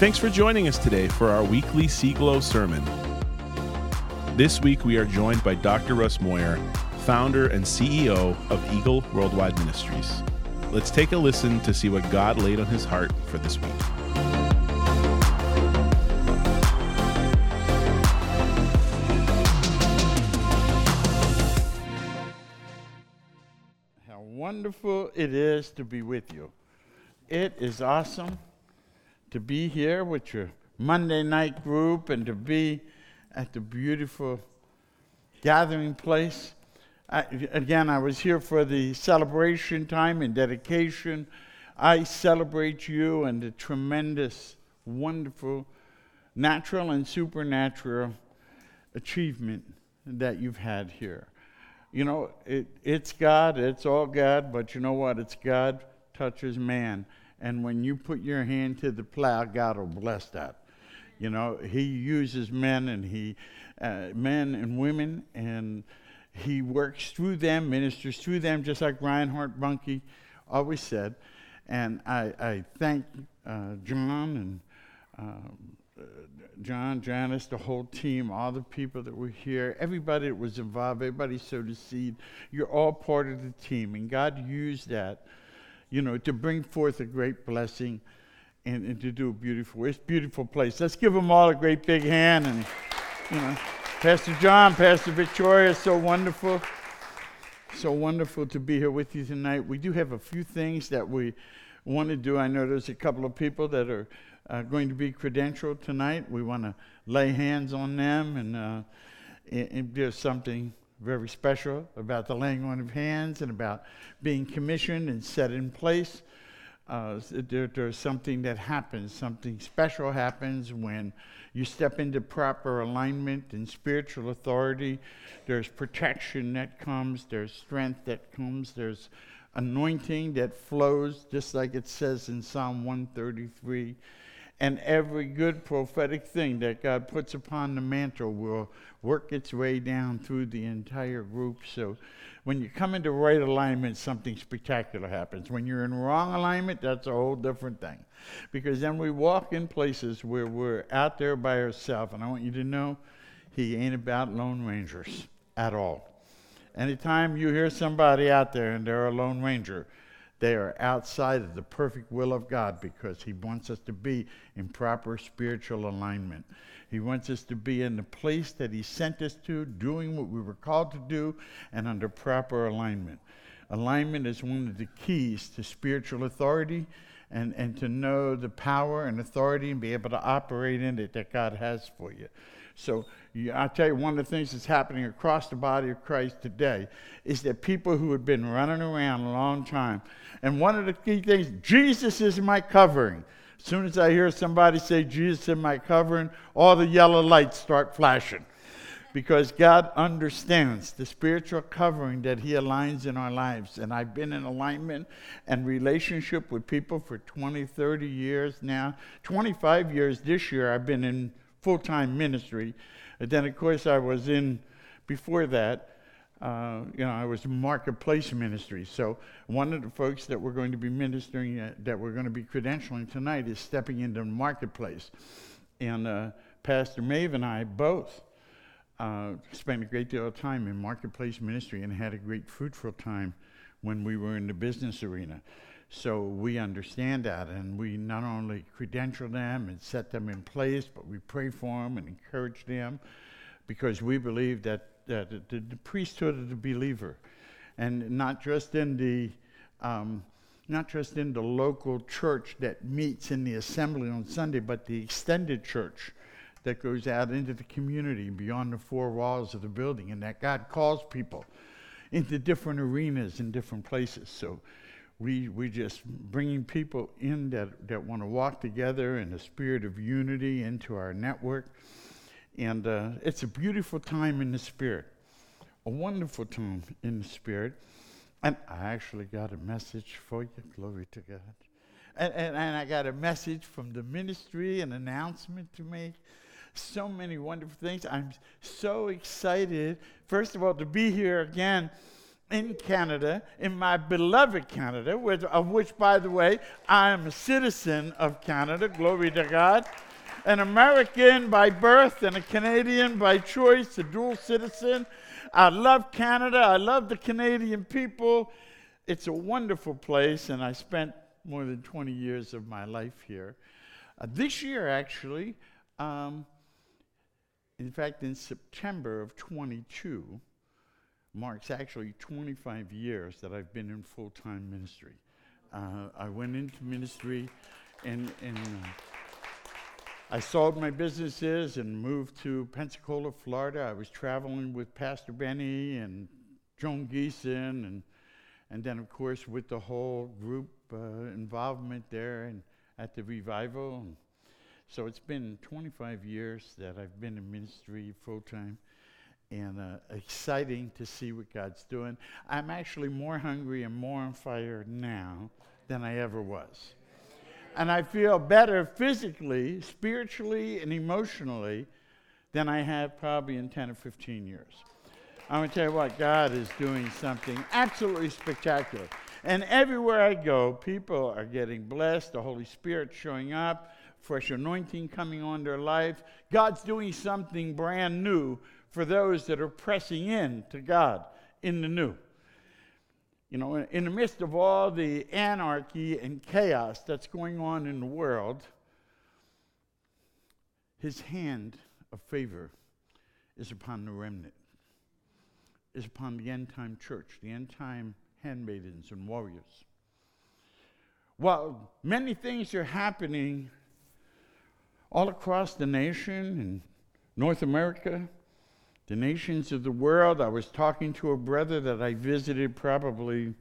Thanks for joining us today for our weekly Seaglow sermon. This week we are joined by Dr. Russ Moyer, founder and CEO of Eagle Worldwide Ministries. Let's take a listen to see what God laid on his heart for this week. How wonderful it is to be with you. It is awesome to be here with your Monday night group and to be at the beautiful gathering place. I, again, I was here for the celebration time and dedication. I celebrate you and the tremendous, wonderful, natural and supernatural achievement that you've had here. You know, it, it's God, it's all God, but you know what? It's God touches man. And when you put your hand to the plow, God will bless that. You know, He uses men and He, uh, men and women, and He works through them, ministers through them, just like Reinhard Bonnke always said. And I, I thank uh, John and uh, John, Janice, the whole team, all the people that were here, everybody that was involved, everybody sowed a seed. You're all part of the team, and God used that you know, to bring forth a great blessing and, and to do a beautiful, it's a beautiful place. Let's give them all a great big hand. And, you know, Pastor John, Pastor Victoria, so wonderful. So wonderful to be here with you tonight. We do have a few things that we want to do. I know there's a couple of people that are uh, going to be credentialed tonight. We want to lay hands on them, and, uh, and, and there's something very special about the laying on of hands and about being commissioned and set in place. Uh, there, there's something that happens, something special happens when you step into proper alignment and spiritual authority. There's protection that comes, there's strength that comes, there's anointing that flows, just like it says in Psalm 133 and every good prophetic thing that God puts upon the mantle will work its way down through the entire group. So when you come into right alignment, something spectacular happens. When you're in wrong alignment, that's a whole different thing. Because then we walk in places where we're out there by ourselves. And I want you to know, he ain't about Lone Rangers at all. Anytime you hear somebody out there and they're a Lone Ranger, they are outside of the perfect will of God because He wants us to be in proper spiritual alignment. He wants us to be in the place that He sent us to, doing what we were called to do, and under proper alignment. Alignment is one of the keys to spiritual authority and, and to know the power and authority and be able to operate in it that God has for you. So I tell you, one of the things that's happening across the body of Christ today is that people who have been running around a long time, and one of the key things, Jesus is my covering. As soon as I hear somebody say Jesus is my covering, all the yellow lights start flashing. Because God understands the spiritual covering that He aligns in our lives. And I've been in alignment and relationship with people for 20, 30 years now. 25 years this year, I've been in full time ministry. And then, of course, I was in, before that, uh, you know, I was marketplace ministry. So one of the folks that we're going to be ministering, at, that we're going to be credentialing tonight, is stepping into the marketplace. And uh, Pastor Maeve and I both uh, spent a great deal of time in marketplace ministry and had a great fruitful time when we were in the business arena. So we understand that, and we not only credential them and set them in place, but we pray for them and encourage them because we believe that, that the, the priesthood of the believer, and not just in the um, not just in the local church that meets in the assembly on Sunday, but the extended church that goes out into the community beyond the four walls of the building, and that God calls people into different arenas in different places. So we we just bringing people in that that want to walk together in a spirit of unity into our network, and uh, it's a beautiful time in the spirit, a wonderful time in the spirit. And I actually got a message for you. Glory to God. And, and, and I got a message from the ministry, an announcement to make. So many wonderful things. I'm so excited, first of all, to be here again in Canada, in my beloved Canada, which, of which, by the way, I am a citizen of Canada, glory to God, an American by birth and a Canadian by choice, a dual citizen. I love Canada, I love the Canadian people. It's a wonderful place, and I spent more than 20 years of my life here. Uh, this year, actually, um, in fact, in September of 22, marks actually 25 years that I've been in full time ministry. Uh, I went into ministry and, and uh, I sold my businesses and moved to Pensacola, Florida. I was traveling with Pastor Benny and Joan Geeson, and, and then, of course, with the whole group uh, involvement there and at the revival. And so it's been 25 years that I've been in ministry full time and uh, exciting to see what God's doing. I'm actually more hungry and more on fire now than I ever was. And I feel better physically, spiritually, and emotionally than I have probably in 10 or 15 years. I'm going to tell you what, God is doing something absolutely spectacular. And everywhere I go, people are getting blessed, the Holy Spirit showing up, fresh anointing coming on their life. God's doing something brand new for those that are pressing in to God in the new. You know, in the midst of all the anarchy and chaos that's going on in the world, his hand of favor is upon the remnant, is upon the end time church, the end time handmaidens and warriors. While many things are happening all across the nation and North America, the nations of the world. I was talking to a brother that I visited probably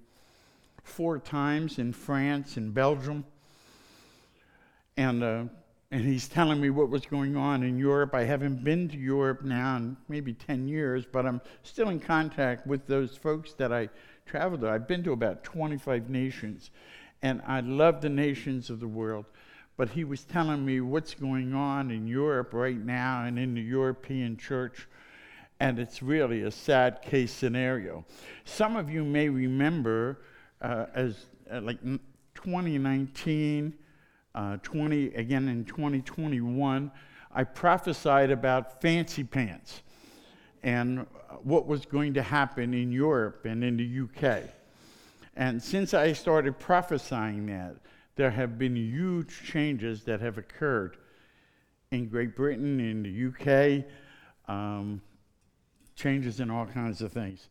four times in France and Belgium. And, uh, and he's telling me what was going on in Europe. I haven't been to Europe now in maybe 10 years, but I'm still in contact with those folks that I traveled to. I've been to about 25 nations, and I love the nations of the world. But he was telling me what's going on in Europe right now and in the European church and it's really a sad case scenario. Some of you may remember uh, as uh, like 2019, uh, 20 again in 2021, I prophesied about fancy pants and what was going to happen in Europe and in the UK. And since I started prophesying that, there have been huge changes that have occurred in Great Britain, in the UK. Um, changes in all kinds of things.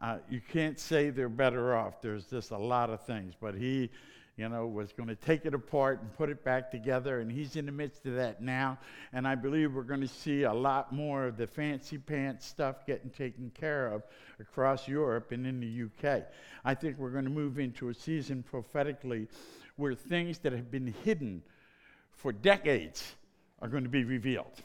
Uh, you can't say they're better off. There's just a lot of things. But he, you know, was going to take it apart and put it back together, and he's in the midst of that now. And I believe we're going to see a lot more of the fancy pants stuff getting taken care of across Europe and in the UK. I think we're going to move into a season prophetically where things that have been hidden for decades are going to be revealed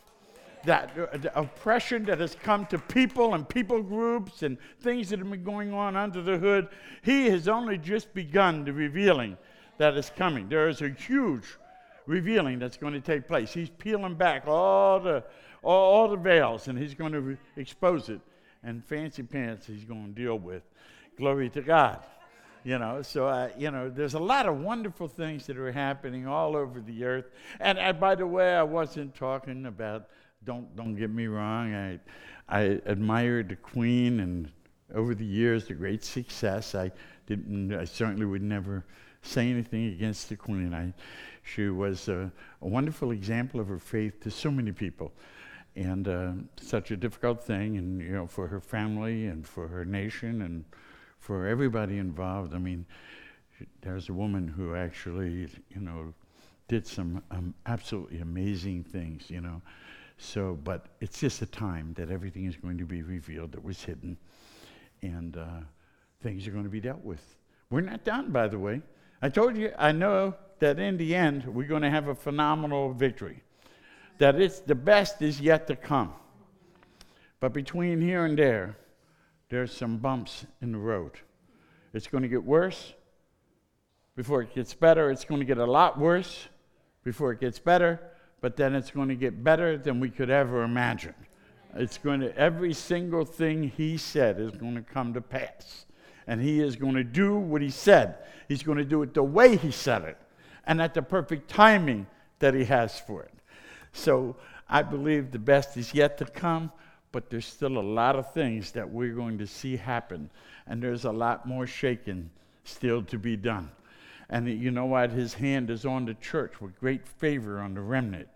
that uh, oppression that has come to people and people groups and things that have been going on under the hood, he has only just begun the revealing that is coming. There is a huge revealing that's going to take place. He's peeling back all the, all, all the veils and he's going to re- expose it. And fancy pants he's going to deal with. Glory to God. You know, so, uh, you know, there's a lot of wonderful things that are happening all over the earth. And uh, by the way, I wasn't talking about don't don't get me wrong. I I admired the Queen, and over the years, the great success. I didn't. I certainly would never say anything against the Queen. I, she was a, a wonderful example of her faith to so many people, and uh, such a difficult thing, and you know, for her family and for her nation and for everybody involved. I mean, there's a woman who actually, you know, did some um, absolutely amazing things. You know. So, but it's just a time that everything is going to be revealed that was hidden, and uh, things are going to be dealt with. We're not done, by the way. I told you, I know that in the end, we're going to have a phenomenal victory. That it's the best is yet to come. But between here and there, there's some bumps in the road. It's going to get worse before it gets better. It's going to get a lot worse before it gets better but then it's going to get better than we could ever imagine. It's going to, every single thing he said is going to come to pass. and he is going to do what he said. He's going to do it the way he said it and at the perfect timing that he has for it. So I believe the best is yet to come, but there's still a lot of things that we're going to see happen, and there's a lot more shaking still to be done. And you know what? His hand is on the church with great favor on the remnant.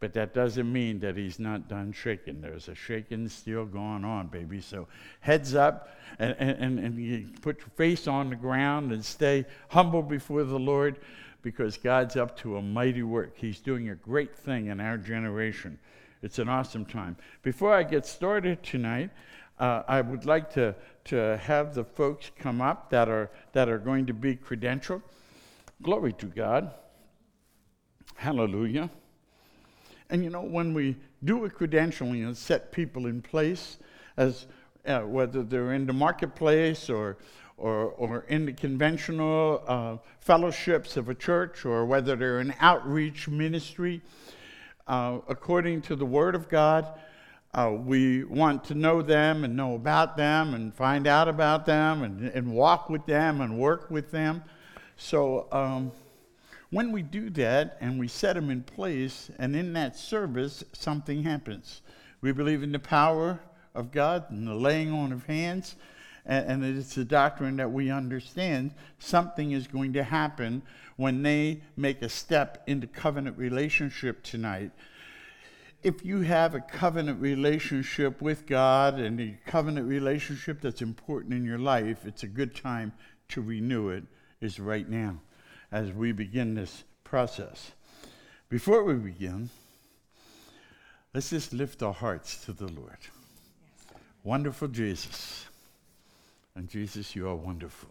But that doesn't mean that he's not done shaking. There's a shaking still going on, baby. So heads up and, and, and you put your face on the ground and stay humble before the Lord because God's up to a mighty work. He's doing a great thing in our generation. It's an awesome time. Before I get started tonight, uh, I would like to, to have the folks come up that are, that are going to be credentialed. Glory to God. Hallelujah. And you know, when we do a credentialing and set people in place, as uh, whether they're in the marketplace or, or, or in the conventional uh, fellowships of a church, or whether they're in outreach ministry, uh, according to the Word of God, uh, we want to know them and know about them and find out about them and, and walk with them and work with them. So, um, when we do that and we set them in place, and in that service, something happens. We believe in the power of God and the laying on of hands, and, and it's a doctrine that we understand. Something is going to happen when they make a step into covenant relationship tonight. If you have a covenant relationship with God and a covenant relationship that's important in your life, it's a good time to renew it, is right now as we begin this process. Before we begin, let's just lift our hearts to the Lord. Yes. Wonderful Jesus. And Jesus, you are wonderful.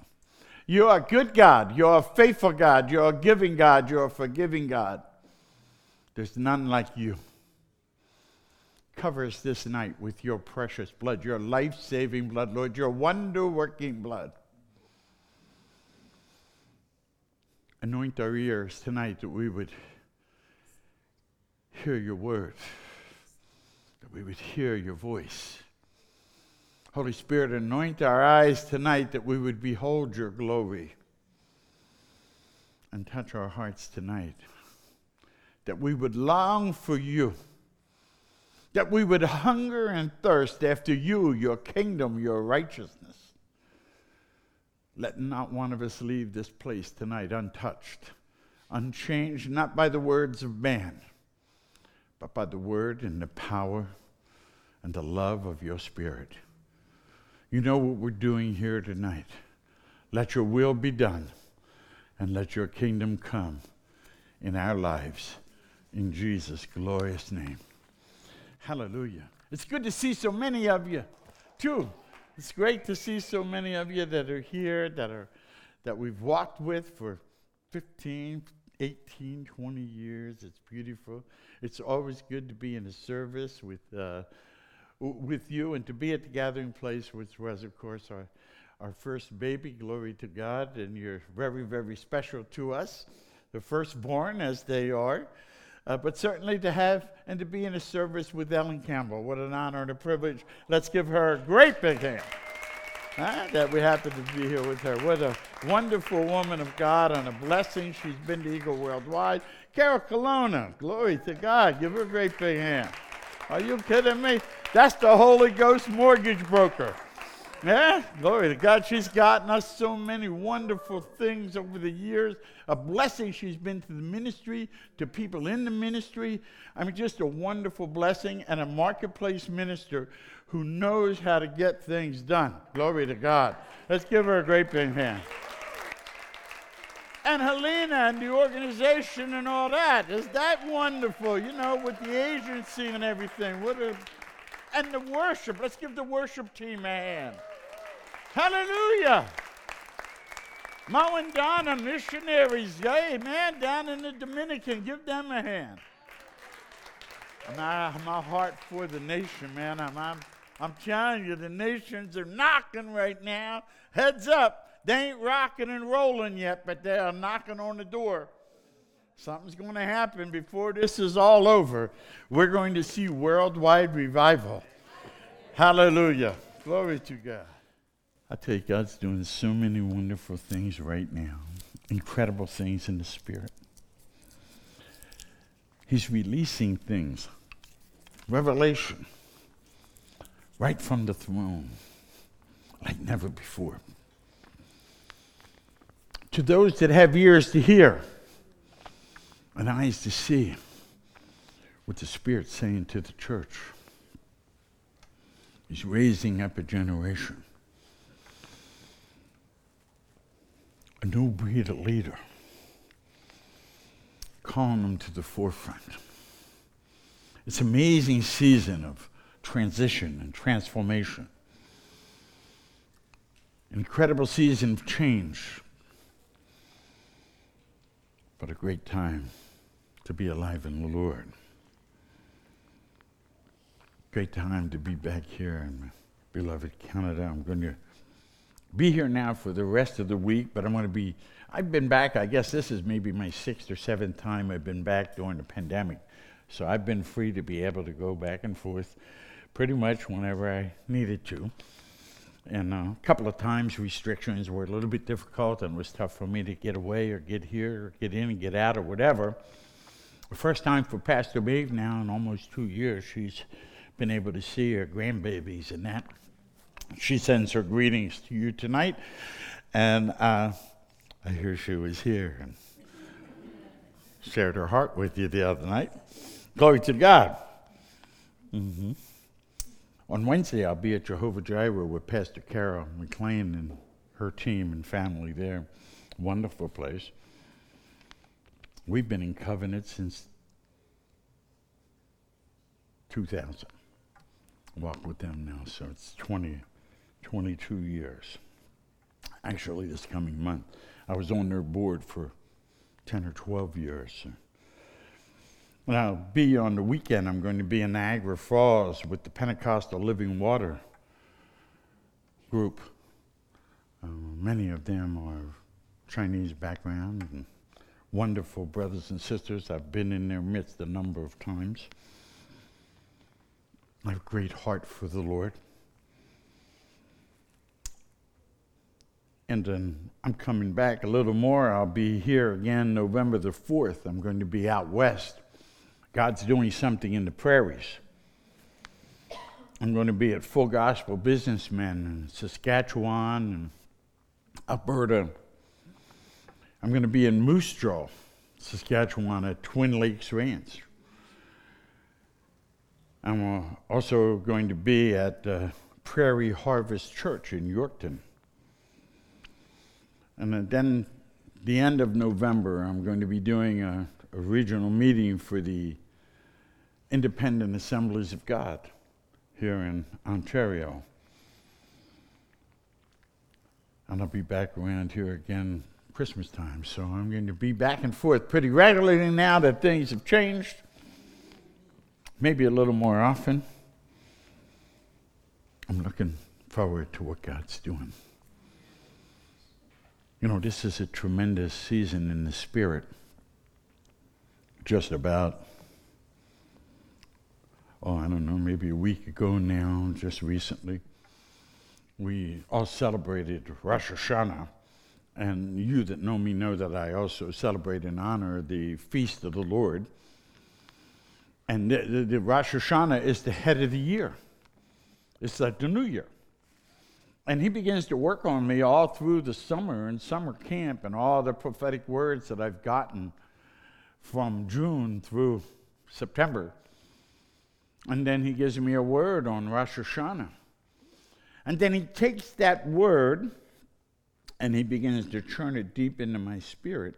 You are a good God. You're a faithful God. You're a giving God. You're a forgiving God. There's none like you. Cover us this night with your precious blood, your life saving blood, Lord, your wonder working blood. Anoint our ears tonight that we would hear your word, that we would hear your voice. Holy Spirit, anoint our eyes tonight that we would behold your glory and touch our hearts tonight, that we would long for you, that we would hunger and thirst after you, your kingdom, your righteousness. Let not one of us leave this place tonight untouched, unchanged, not by the words of man, but by the word and the power and the love of your Spirit. You know what we're doing here tonight. Let your will be done and let your kingdom come in our lives. In Jesus' glorious name. Hallelujah. It's good to see so many of you, too. It's great to see so many of you that are here, that are that we've walked with for 15, 18, 20 years. It's beautiful. It's always good to be in a service with uh, with you and to be at the gathering place, which was, of course, our our first baby. Glory to God, and you're very, very special to us, the firstborn as they are. Uh, but certainly to have and to be in a service with Ellen Campbell. What an honor and a privilege. Let's give her a great big hand. Uh, that we happen to be here with her. What a wonderful woman of God and a blessing. She's been to Eagle Worldwide. Carol Colonna, glory to God. Give her a great big hand. Are you kidding me? That's the Holy Ghost mortgage broker. Yeah, glory to God. She's gotten us so many wonderful things over the years. A blessing she's been to the ministry, to people in the ministry. I mean, just a wonderful blessing and a marketplace minister who knows how to get things done. Glory to God. Let's give her a great big hand. And Helena and the organization and all that. Is that wonderful? You know, with the agency and everything. What a and the worship. Let's give the worship team a hand. Hallelujah. Mo and Donna, missionaries, amen, down in the Dominican. Give them a hand. My, my heart for the nation, man. I'm, I'm, I'm telling you, the nations are knocking right now. Heads up. They ain't rocking and rolling yet, but they are knocking on the door. Something's going to happen before this is all over. We're going to see worldwide revival. Hallelujah. Glory to God. I tell you, God's doing so many wonderful things right now, incredible things in the Spirit. He's releasing things, revelation, right from the throne, like never before. To those that have ears to hear and eyes to see what the Spirit's saying to the church. He's raising up a generation a new breed of leader, calling them to the forefront. It's an amazing season of transition and transformation. Incredible season of change, but a great time to be alive in the Lord. Great time to be back here in beloved Canada. I'm going to be here now for the rest of the week, but I'm going to be, I've been back, I guess this is maybe my sixth or seventh time I've been back during the pandemic. So I've been free to be able to go back and forth pretty much whenever I needed to. And uh, a couple of times restrictions were a little bit difficult and it was tough for me to get away or get here or get in and get out or whatever. The first time for Pastor Maeve now in almost two years, she's been able to see her grandbabies and that. She sends her greetings to you tonight, and uh, I hear she was here and shared her heart with you the other night. Glory to God. Mm-hmm. On Wednesday, I'll be at Jehovah Jireh with Pastor Carol McLean and her team and family there. Wonderful place. We've been in covenant since 2000. Walk with them now, so it's 20, 22 years. Actually, this coming month. I was on their board for 10 or 12 years. And I'll be on the weekend, I'm going to be in Niagara Falls with the Pentecostal Living Water group. Uh, many of them are Chinese background and wonderful brothers and sisters. I've been in their midst a number of times. I have a great heart for the Lord. And then I'm coming back a little more. I'll be here again November the 4th. I'm going to be out west. God's doing something in the prairies. I'm going to be at Full Gospel Businessmen in Saskatchewan and Alberta. I'm going to be in Moose Jaw, Saskatchewan at Twin Lakes Ranch. I'm uh, also going to be at uh, Prairie Harvest Church in Yorkton. And then the end of November, I'm going to be doing a, a regional meeting for the Independent Assemblies of God here in Ontario. And I'll be back around here again Christmas time. So I'm going to be back and forth pretty regularly now that things have changed maybe a little more often. I'm looking forward to what God's doing. You know, this is a tremendous season in the Spirit. Just about, oh, I don't know, maybe a week ago now, just recently, we all celebrated Rosh Hashanah. And you that know me know that I also celebrate and honor the feast of the Lord. And the, the, the Rosh Hashanah is the head of the year. It's like the new year. And he begins to work on me all through the summer and summer camp and all the prophetic words that I've gotten from June through September. And then he gives me a word on Rosh Hashanah. And then he takes that word and he begins to churn it deep into my spirit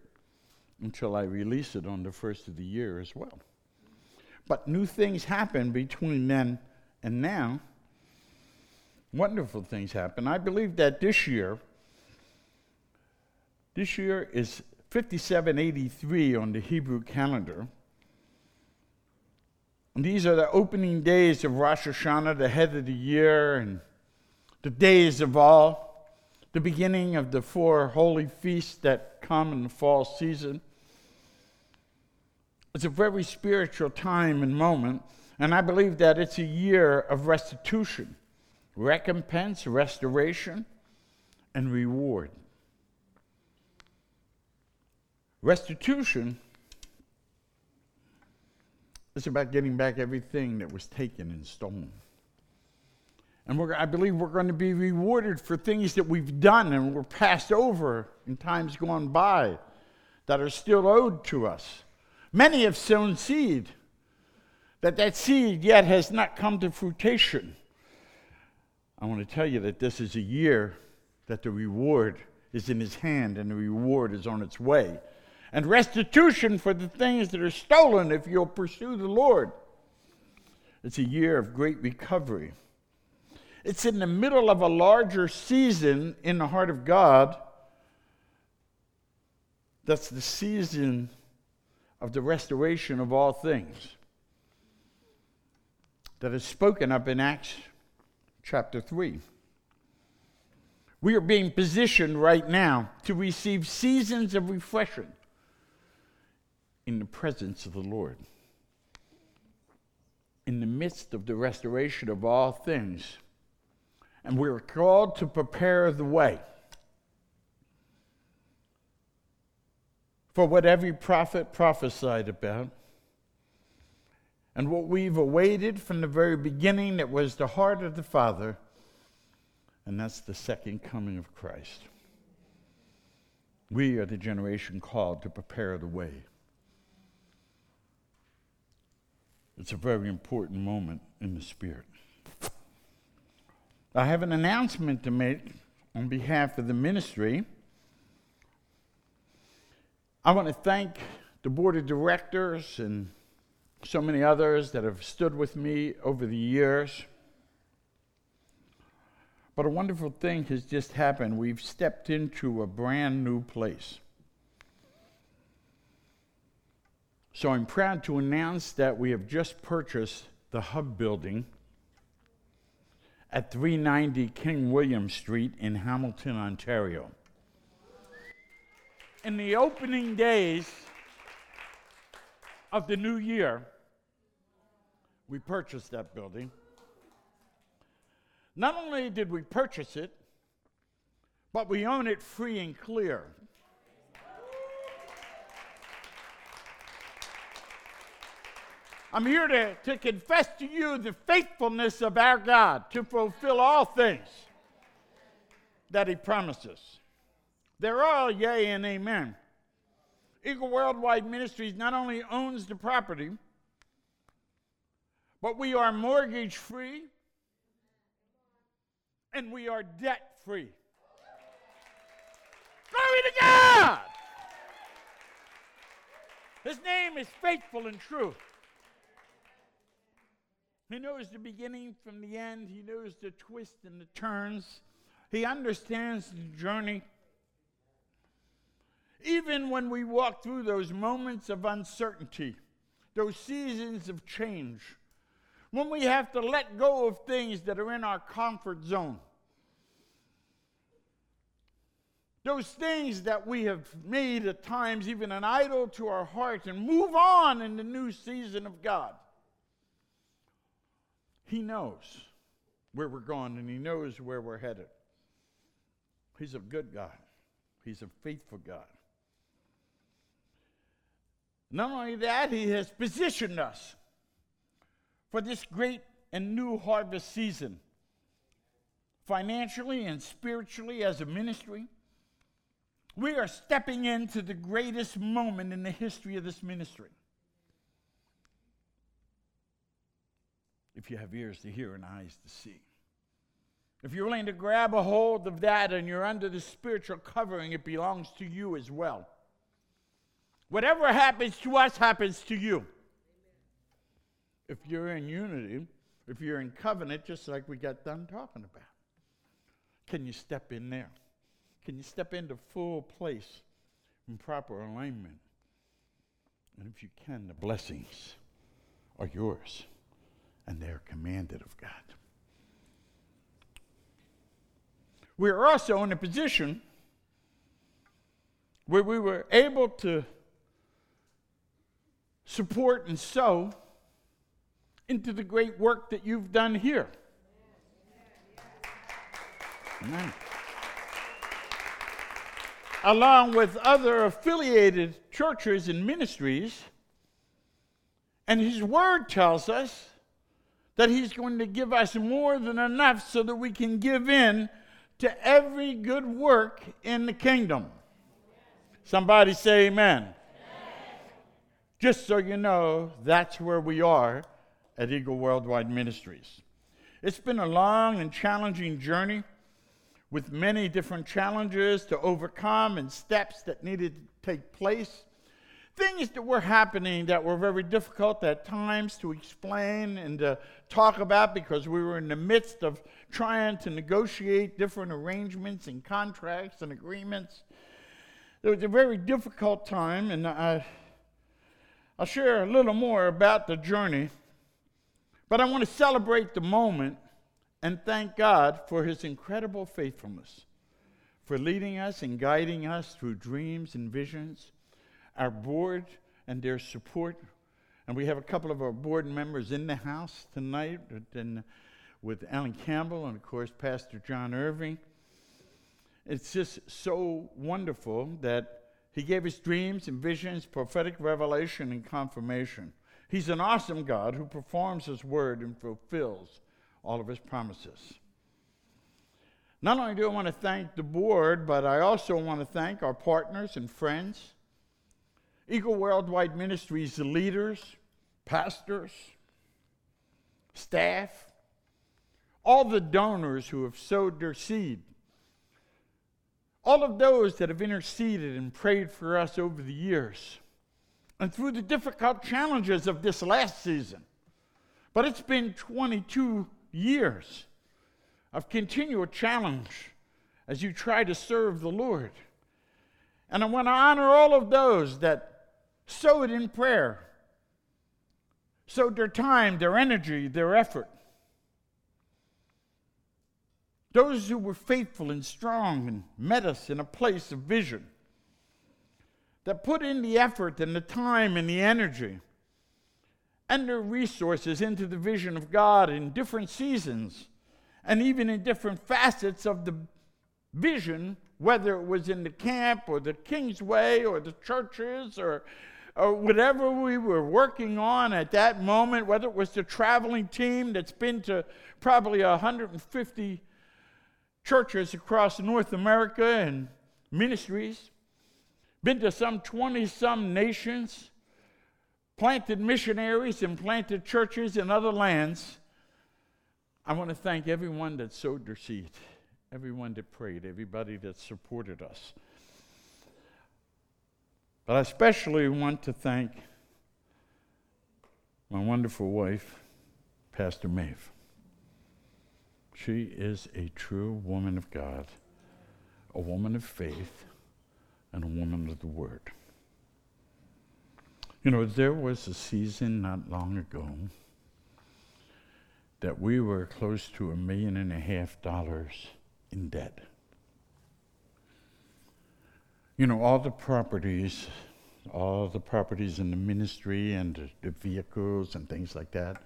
until I release it on the first of the year as well. But new things happen between then and now. Wonderful things happen. I believe that this year, this year is 5783 on the Hebrew calendar. And these are the opening days of Rosh Hashanah, the head of the year, and the days of all, the beginning of the four holy feasts that come in the fall season. It's a very spiritual time and moment, and I believe that it's a year of restitution, recompense, restoration. and reward. Restitution is about getting back everything that was taken and stolen. And I believe we're going to be rewarded for things that we've done and were passed over in times gone by that are still owed to us. Many have sown seed, that that seed yet has not come to fruition. I want to tell you that this is a year that the reward is in his hand and the reward is on its way. And restitution for the things that are stolen if you'll pursue the Lord. It's a year of great recovery. It's in the middle of a larger season in the heart of God. That's the season of the restoration of all things that is spoken up in Acts chapter 3. We are being positioned right now to receive seasons of refreshing in the presence of the Lord. In the midst of the restoration of all things, and we're called to prepare the way for what every prophet prophesied about and what we've awaited from the very beginning that was the heart of the Father, and that's the second coming of Christ. We are the generation called to prepare the way. It's a very important moment in the Spirit. I have an announcement to make on behalf of the ministry. I want to thank the board of directors and so many others that have stood with me over the years. But a wonderful thing has just happened. We've stepped into a brand new place. So I'm proud to announce that we have just purchased the Hub building at 390 King William Street in Hamilton, Ontario. In the opening days of the new year, we purchased that building. Not only did we purchase it, but we own it free and clear. I'm here to, to confess to you the faithfulness of our God to fulfill all things that He promises. They're all yea and amen. Eagle Worldwide Ministries not only owns the property, but we are mortgage free and we are debt free. Glory to God! His name is faithful and true. He knows the beginning from the end. He knows the twists and the turns. He understands the journey. Even when we walk through those moments of uncertainty, those seasons of change, when we have to let go of things that are in our comfort zone, those things that we have made at times even an idol to our heart and move on in the new season of God. He knows where we're going and He knows where we're headed. He's a good God, He's a faithful God. Not only that, He has positioned us for this great and new harvest season, financially and spiritually as a ministry. We are stepping into the greatest moment in the history of this ministry. if you have ears to hear and eyes to see. If you're willing to grab a hold of that and you're under the spiritual covering, it belongs to you as well. Whatever happens to us happens to you. If you're in unity, if you're in covenant, just like we got done talking about, can you step in there? Can you step into full place in proper alignment? And if you can, the blessings are yours and they are commanded of God. We are also in a position where we were able to support and sow into the great work that you've done here. Amen. along with other affiliated churches and ministries. And His Word tells us that He's going to give us more than enough so that we can give in to every good work in the kingdom. Somebody say amen. amen. Just so you know, that's where we are at Eagle Worldwide Ministries. It's been a long and challenging journey with many different challenges to overcome and steps that needed to take place. Things that were happening that were very difficult at times to explain and to talk about because we were in the midst of trying to negotiate different arrangements and contracts and agreements. It was a very difficult time, and I, I'll share a little more about the journey. But I want to celebrate the moment and thank God for his incredible faithfulness, for leading us and guiding us through dreams and visions, our board and their support. And we have a couple of our board members in the house tonight with Alan Campbell and, of course, Pastor John Irving. It's just so wonderful that he gave us dreams and visions, prophetic revelation, and confirmation. He's an awesome God who performs his word and fulfills all of his promises. Not only do I want to thank the board, but I also want to thank our partners and friends, Eagle Worldwide Ministries leaders, pastors, staff, all the donors who have sowed their seed, all of those that have interceded and prayed for us over the years, and through the difficult challenges of this last season. But it's been 22 years of continual challenge as you try to serve the Lord. And I want to honor all of those that sowed in prayer, sowed their time, their energy, their effort. Those who were faithful and strong and met us in a place of vision, that put in the effort and the time and the energy and their resources into the vision of God in different seasons and even in different facets of the vision, whether it was in the camp or the Kingsway or the churches or, or whatever we were working on at that moment, whether it was the traveling team that's been to probably 150 churches across North America and ministries, been to some 20 some nations planted missionaries and planted churches in other lands. I want to thank everyone that sowed their seed, everyone that prayed, everybody that supported us. But I especially want to thank my wonderful wife, Pastor Maeve. She is a true woman of God, a woman of faith, and a woman of the Word. You know, there was a season not long ago that we were close to a million and a half dollars in debt. You know, all the properties, all the properties in the ministry and the, vehicles and things like that,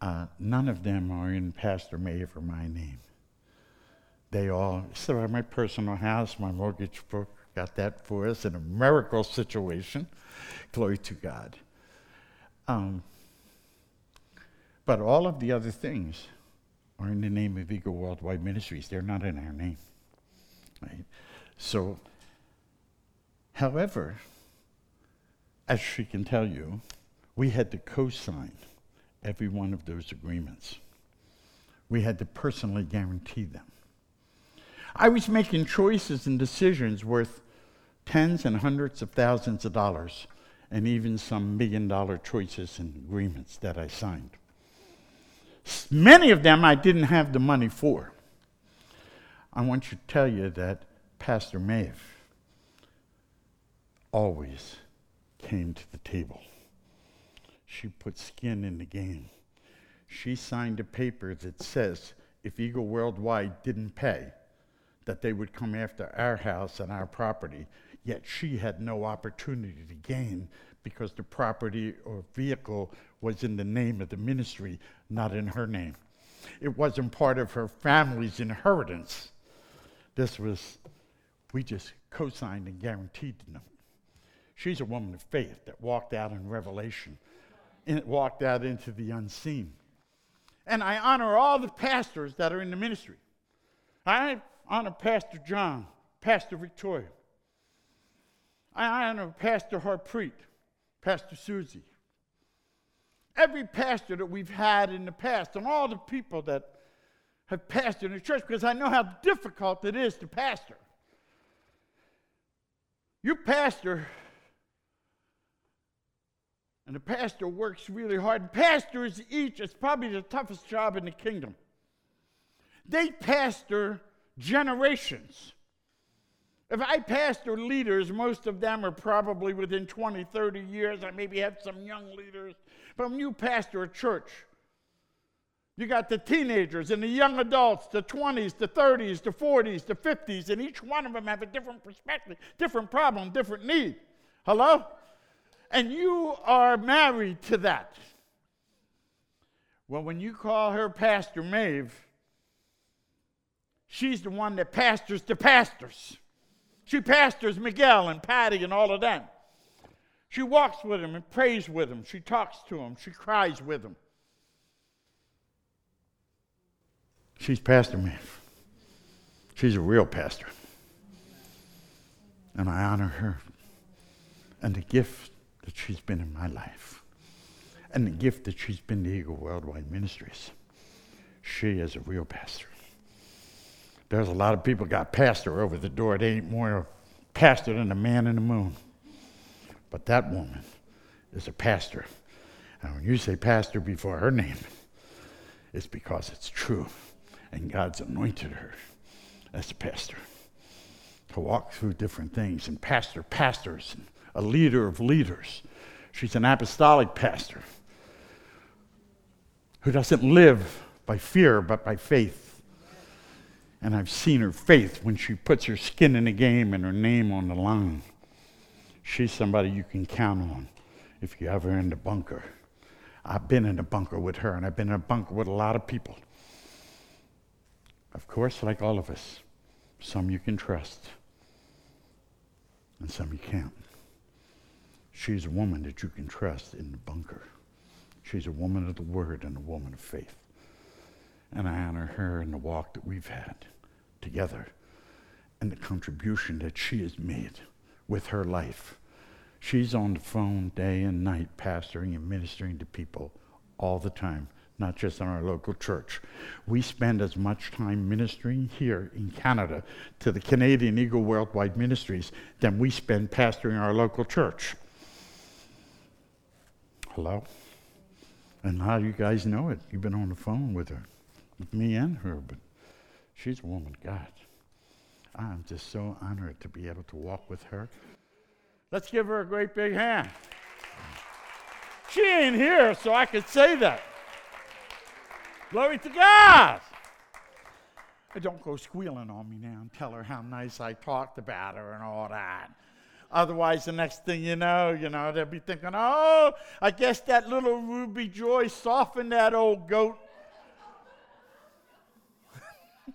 uh, none of them are in Pastor Maeve or my name. They all, so my personal house, my mortgage book, got that for us in a miracle situation. Glory to God. Um, but all of the other things are in the name of Eagle Worldwide Ministries. They're not in our name. Right? So, however, as she can tell you, we had to co sign every one of those agreements. We had to personally guarantee them. I was making choices and decisions worth tens and hundreds of thousands of dollars, and even some million dollar choices and agreements that I signed. Many of them I didn't have the money for. I want to tell you that Pastor Maeve always came to the table. She put skin in the game. She signed a paper that says if Eagle Worldwide didn't pay, that they would come after our house and our property yet she had no opportunity to gain because the property or vehicle was in the name of the ministry, not in her name. It wasn't part of her family's inheritance. This was we just co signed and guaranteed them. She's a woman of faith that walked out in revelation, and walked out into the unseen. And I honor all the pastors that are in the ministry. I honor Pastor John, Pastor Victoria. I honor Pastor Harpreet, Pastor Susie. Every pastor that we've had in the past, and all the people that have pastored in the church, because I know how difficult it is to pastor. You pastor, and the pastor works really hard. Pastors each, it's probably the toughest job in the kingdom. They pastor generations. If I pastor leaders, most of them are probably within 20, 30 years. I maybe have some young leaders. But when you pastor a church, you got the teenagers and the young adults, the 20s, the 30s, the 40s, the 50s, and each one of them have a different perspective, different problem, different need. Hello? And you are married to that. Well, when you call her Pastor Maeve, she's the one that pastors the pastors. She pastors Miguel and Patty and all of them. She walks with them and prays with them. She talks to them. She cries with them. She's Pastor Maeve. She's a real pastor. And I honor her and the gift that she's been in my life and the gift that she's been to Eagle Worldwide Ministries. She is a real pastor. There's a lot of people got pastor over the door. They ain't more pastor than the man in the moon. But that woman is a pastor. And when you say pastor before her name, it's because it's true and God's anointed her as a pastor to walk through different things and pastor pastors and a leader of leaders. She's an apostolic pastor who doesn't live by fear but by faith. And I've seen her faith when she puts her skin in the game and her name on the line. She's somebody you can count on if you're ever in the bunker. I've been in a bunker with her, and I've been in a bunker with a lot of people. Of course, like all of us, some you can trust and some you can't. She's a woman that you can trust in the bunker. She's a woman of the word and a woman of faith. And I honor her in the walk that we've had together and the contribution that she has made with her life. She's on the phone day and night, pastoring and ministering to people all the time not just in our local church. We spend as much time ministering here in Canada to the Canadian Eagle Worldwide Ministries than we spend pastoring our local church. Hello? And how do you guys know it? You've been on the phone with her, me and her, but she's a woman God. I'm just so honored to be able to walk with her. Let's give her a great big hand. She ain't here, so I could say that. Glory to God. Don't go squealing on me now and tell her how nice I talked about her and all that. Otherwise, the next thing you know, you know, they'll be thinking, oh, I guess that little Ruby Joy softened that old goat.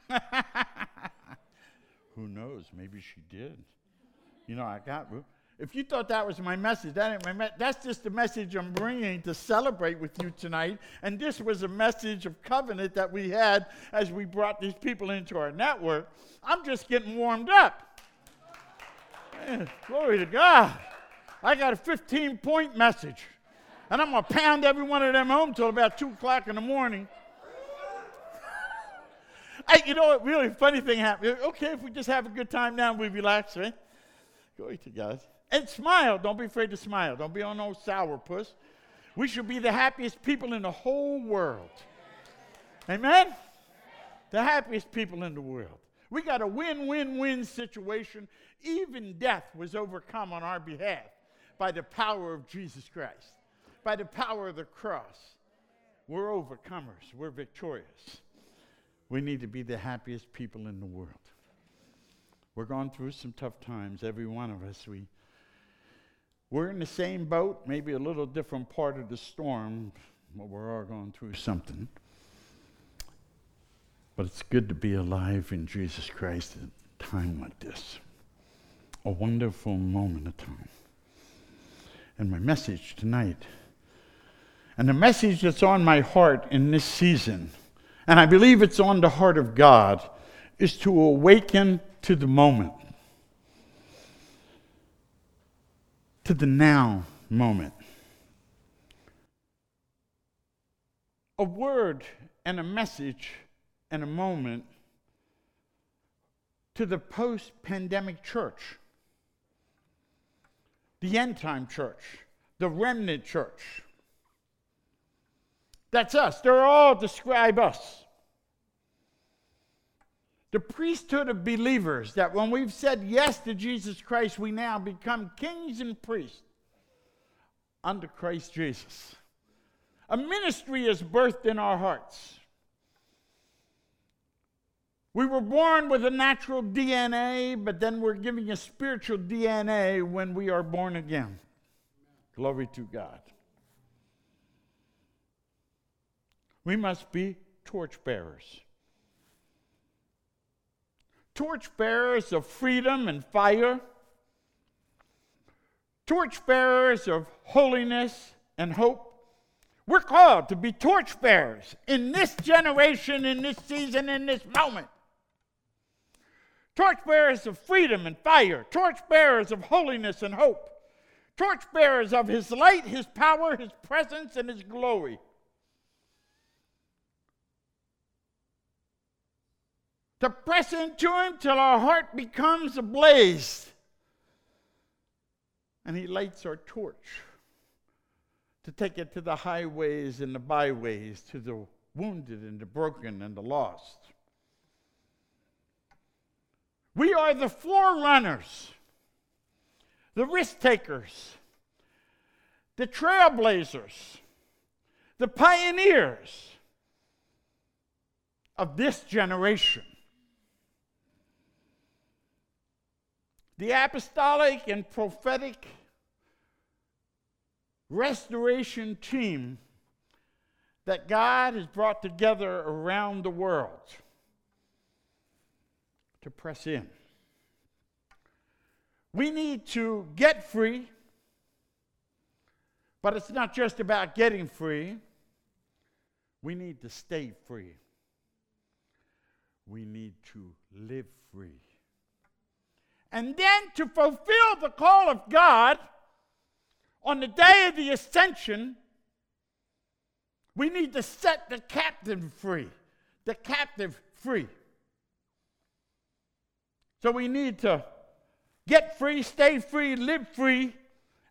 Who knows? Maybe she did. You know, I got if you thought that was my message, that ain't my me- that's just the message I'm bringing to celebrate with you tonight. And this was a message of covenant that we had as we brought these people into our network. I'm just getting warmed up. Man, glory to God. I got a 15 point message. And I'm going to pound every one of them home till about 2 o'clock in the morning. You know what? Really funny thing happened. Okay, if we just have a good time now, and we relax, right? Glory to God. And smile. Don't be afraid to smile. Don't be on no sourpuss. We should be the happiest people in the whole world. Amen? The happiest people in the world. We got a win win win situation. Even death was overcome on our behalf by the power of Jesus Christ, by the power of the cross. We're overcomers, we're victorious. We need to be the happiest people in the world. We're going through some tough times, every one of us. We we're in the same boat, maybe a little different part of the storm, but we're all going through something. But it's good to be alive in Jesus Christ at a time like this. a wonderful moment of time. And my message tonight, and the message that's on my heart in this season, and I believe it's on the heart of God, is to awaken to the moment, to the now moment. A word and a message and a moment to the post pandemic church, the end time church, the remnant church. That's us. They're all describe us. The priesthood of believers, that when we've said yes to Jesus Christ, we now become kings and priests under Christ Jesus. A ministry is birthed in our hearts. We were born with a natural DNA, but then we're giving a spiritual DNA when we are born again. Glory to God. We must be torchbearers. Torchbearers of freedom and fire. Torchbearers of holiness and hope. We're called to be torchbearers in this generation, in this season, in this moment torchbearers of freedom and fire, torchbearers of holiness and hope, torchbearers of his light, his power, his presence, and his glory. To press into him till our heart becomes ablaze. And he lights our torch to take it to the highways and the byways, to the wounded and the broken and the lost. We are the forerunners, the risk takers, the trailblazers, the pioneers of this generation. The apostolic and prophetic restoration team that God has brought together around the world to press in. We need to get free, but it's not just about getting free. We need to stay free. We need to live free. And then to fulfill the call of God on the day of the ascension, we need to set the captive free. The captive free. So we need to get free, stay free, live free,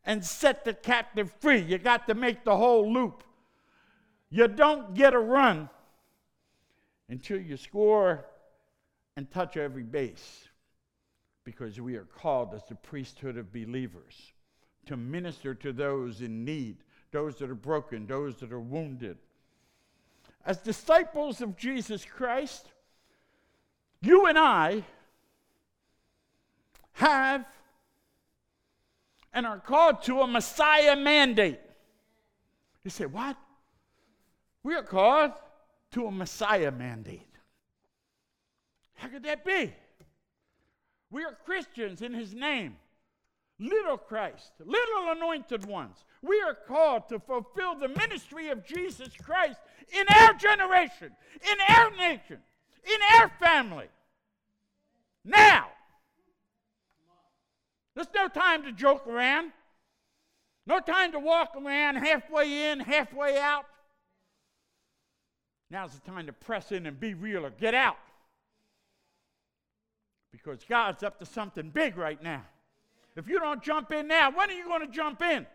and set the captive free. You got to make the whole loop. You don't get a run until you score and touch every base because we are called as the priesthood of believers to minister to those in need, those that are broken, those that are wounded. As disciples of Jesus Christ, you and I have and are called to a Messiah mandate. You say, What? We are called to a Messiah mandate. How could that be? We are Christians in His name, little Christ, little anointed ones. We are called to fulfill the ministry of Jesus Christ in our generation, in our nation, in our family. Now, there's no time to joke around. No time to walk around halfway in, halfway out. Now's the time to press in and be real or get out. Because God's up to something big right now. If you don't jump in now, when are you going to jump in?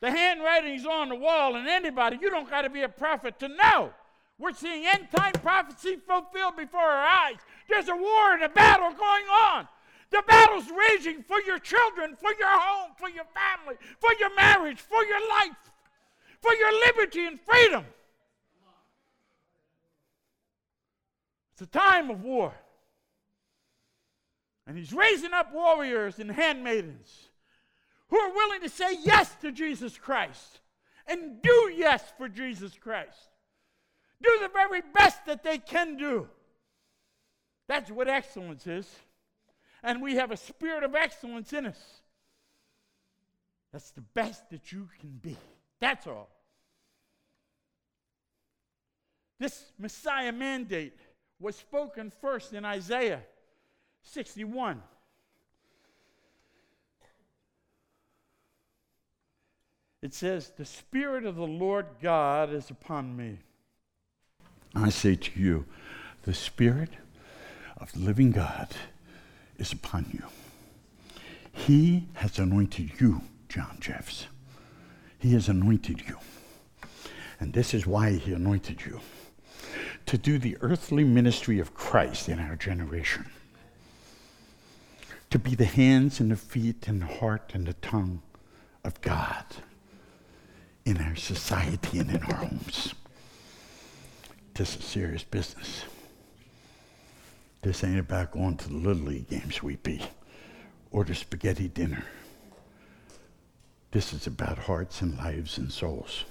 The handwriting's on the wall, and anybody, you don't got to be a prophet to know. We're seeing end time prophecy fulfilled before our eyes. There's a war and a battle going on. The battle's raging for your children, for your home, for your family, for your marriage, for your life, for your liberty and freedom. It's a time of war. And he's raising up warriors and handmaidens who are willing to say yes to Jesus Christ and do yes for Jesus Christ. Do the very best that they can do That's what excellence is. And we have a spirit of excellence in us. That's the best that you can be. That's all. This Messiah mandate was spoken first in Isaiah 61. It says, The Spirit of the Lord God is upon me. I say to you, the Spirit of the living God is upon you. He has anointed you, John Jeffs. He has anointed you. And this is why he anointed you to do the earthly ministry of Christ in our generation, to be the hands and the feet and the heart and the tongue of God in our society and in our homes. This is serious business. This ain't about going to the Little League game, sweetie, or the spaghetti dinner. This is about hearts and lives and souls.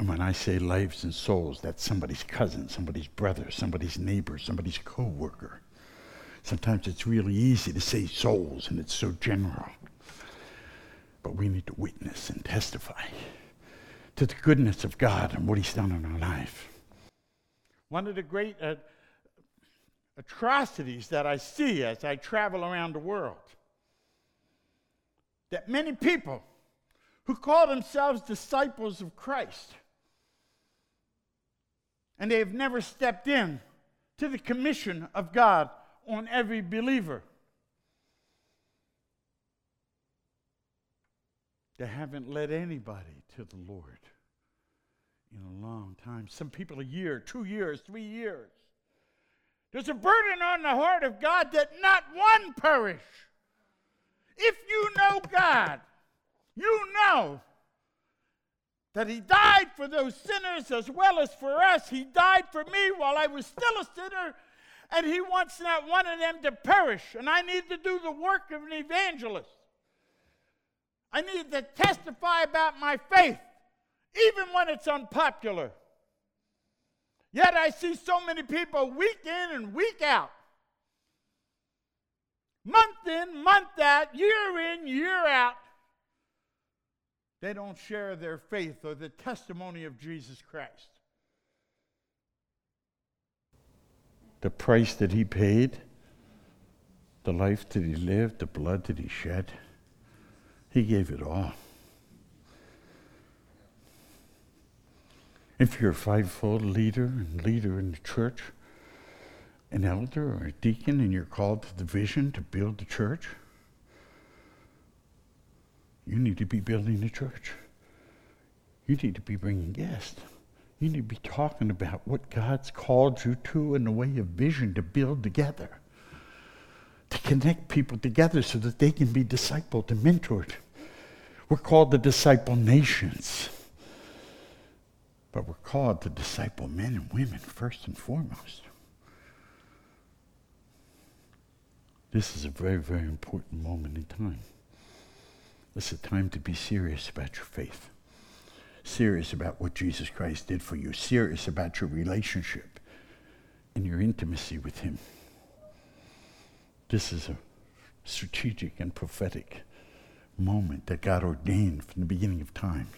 And when I say lives and souls, that's somebody's cousin, somebody's brother, somebody's neighbor, somebody's co-worker. Sometimes it's really easy to say souls, and it's so general. But we need to witness and testify to the goodness of God and what He's done in our life. One of the great uh, atrocities that I see as I travel around the world that many people who call themselves disciples of Christ and they have never stepped in to the commission of God on every believer. They haven't led anybody to the Lord in a long time. Some people a year, two years, three years. There's a burden on the heart of God that not one perish. If you know God, you know that He died for those sinners as well as for us. He died for me while I was still a sinner, and He wants not one of them to perish. And I need to do the work of an evangelist. I need to testify about my faith, even when it's unpopular. Yet I see so many people week in and week out, month in, month out, year in, year out. They don't share their faith or the testimony of Jesus Christ. The price that he paid, the life that he lived, the blood that he shed. He gave it all. If you're a fivefold leader and leader in the church, an elder or a deacon, and you're called to the vision to build the church, you need to be building the church. You need to be bringing guests. You need to be talking about what God's called you to in the way of vision to build together to connect people together so that they can be discipled and mentored. We're called to disciple nations, but we're called to disciple men and women first and foremost. This is a very, very important moment in time. This is a time to be serious about your faith, serious about what Jesus Christ did for you, serious about your relationship and your intimacy with Him. This is a strategic and prophetic moment that God ordained from the beginning of time.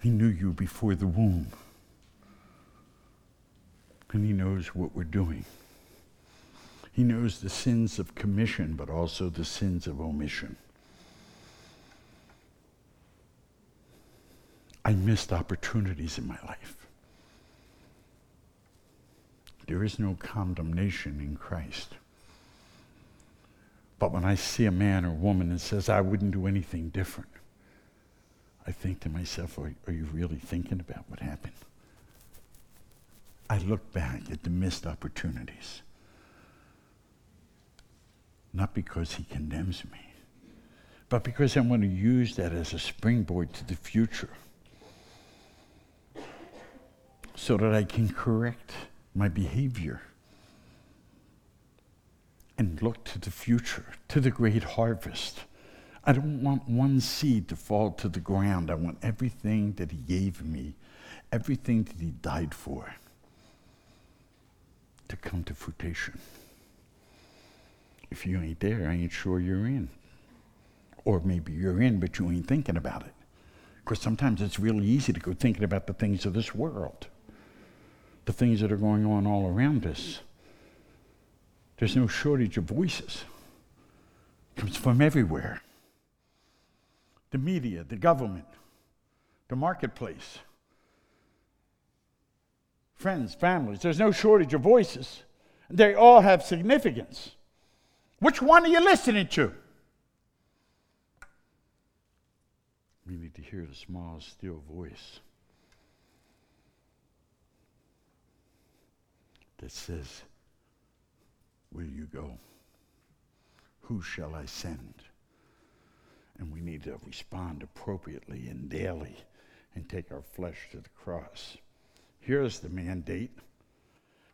He knew you before the womb. And He knows what we're doing. He knows the sins of commission, but also the sins of omission. I missed opportunities in my life. There is no condemnation in Christ. But when I see a man or woman that says, I wouldn't do anything different, I think to myself, are, are you really thinking about what happened? I look back at the missed opportunities. Not because he condemns me, but because I want to use that as a springboard to the future so that I can correct my behavior and look to the future, to the great harvest. I don't want one seed to fall to the ground. I want everything that He gave me, everything that He died for, to come to fruition. If you ain't there, I ain't sure you're in. Or maybe you're in, but you ain't thinking about it. Because sometimes it's really easy to go thinking about the things of this world, the things that are going on all around us. There's no shortage of voices. It comes from everywhere. The media, the government, the marketplace, friends, families. There's no shortage of voices. They all have significance. Which one are you listening to? We need to hear the small, still voice that says, Will you go? Who shall I send? And we need to respond appropriately and daily and take our flesh to the cross. Here's the mandate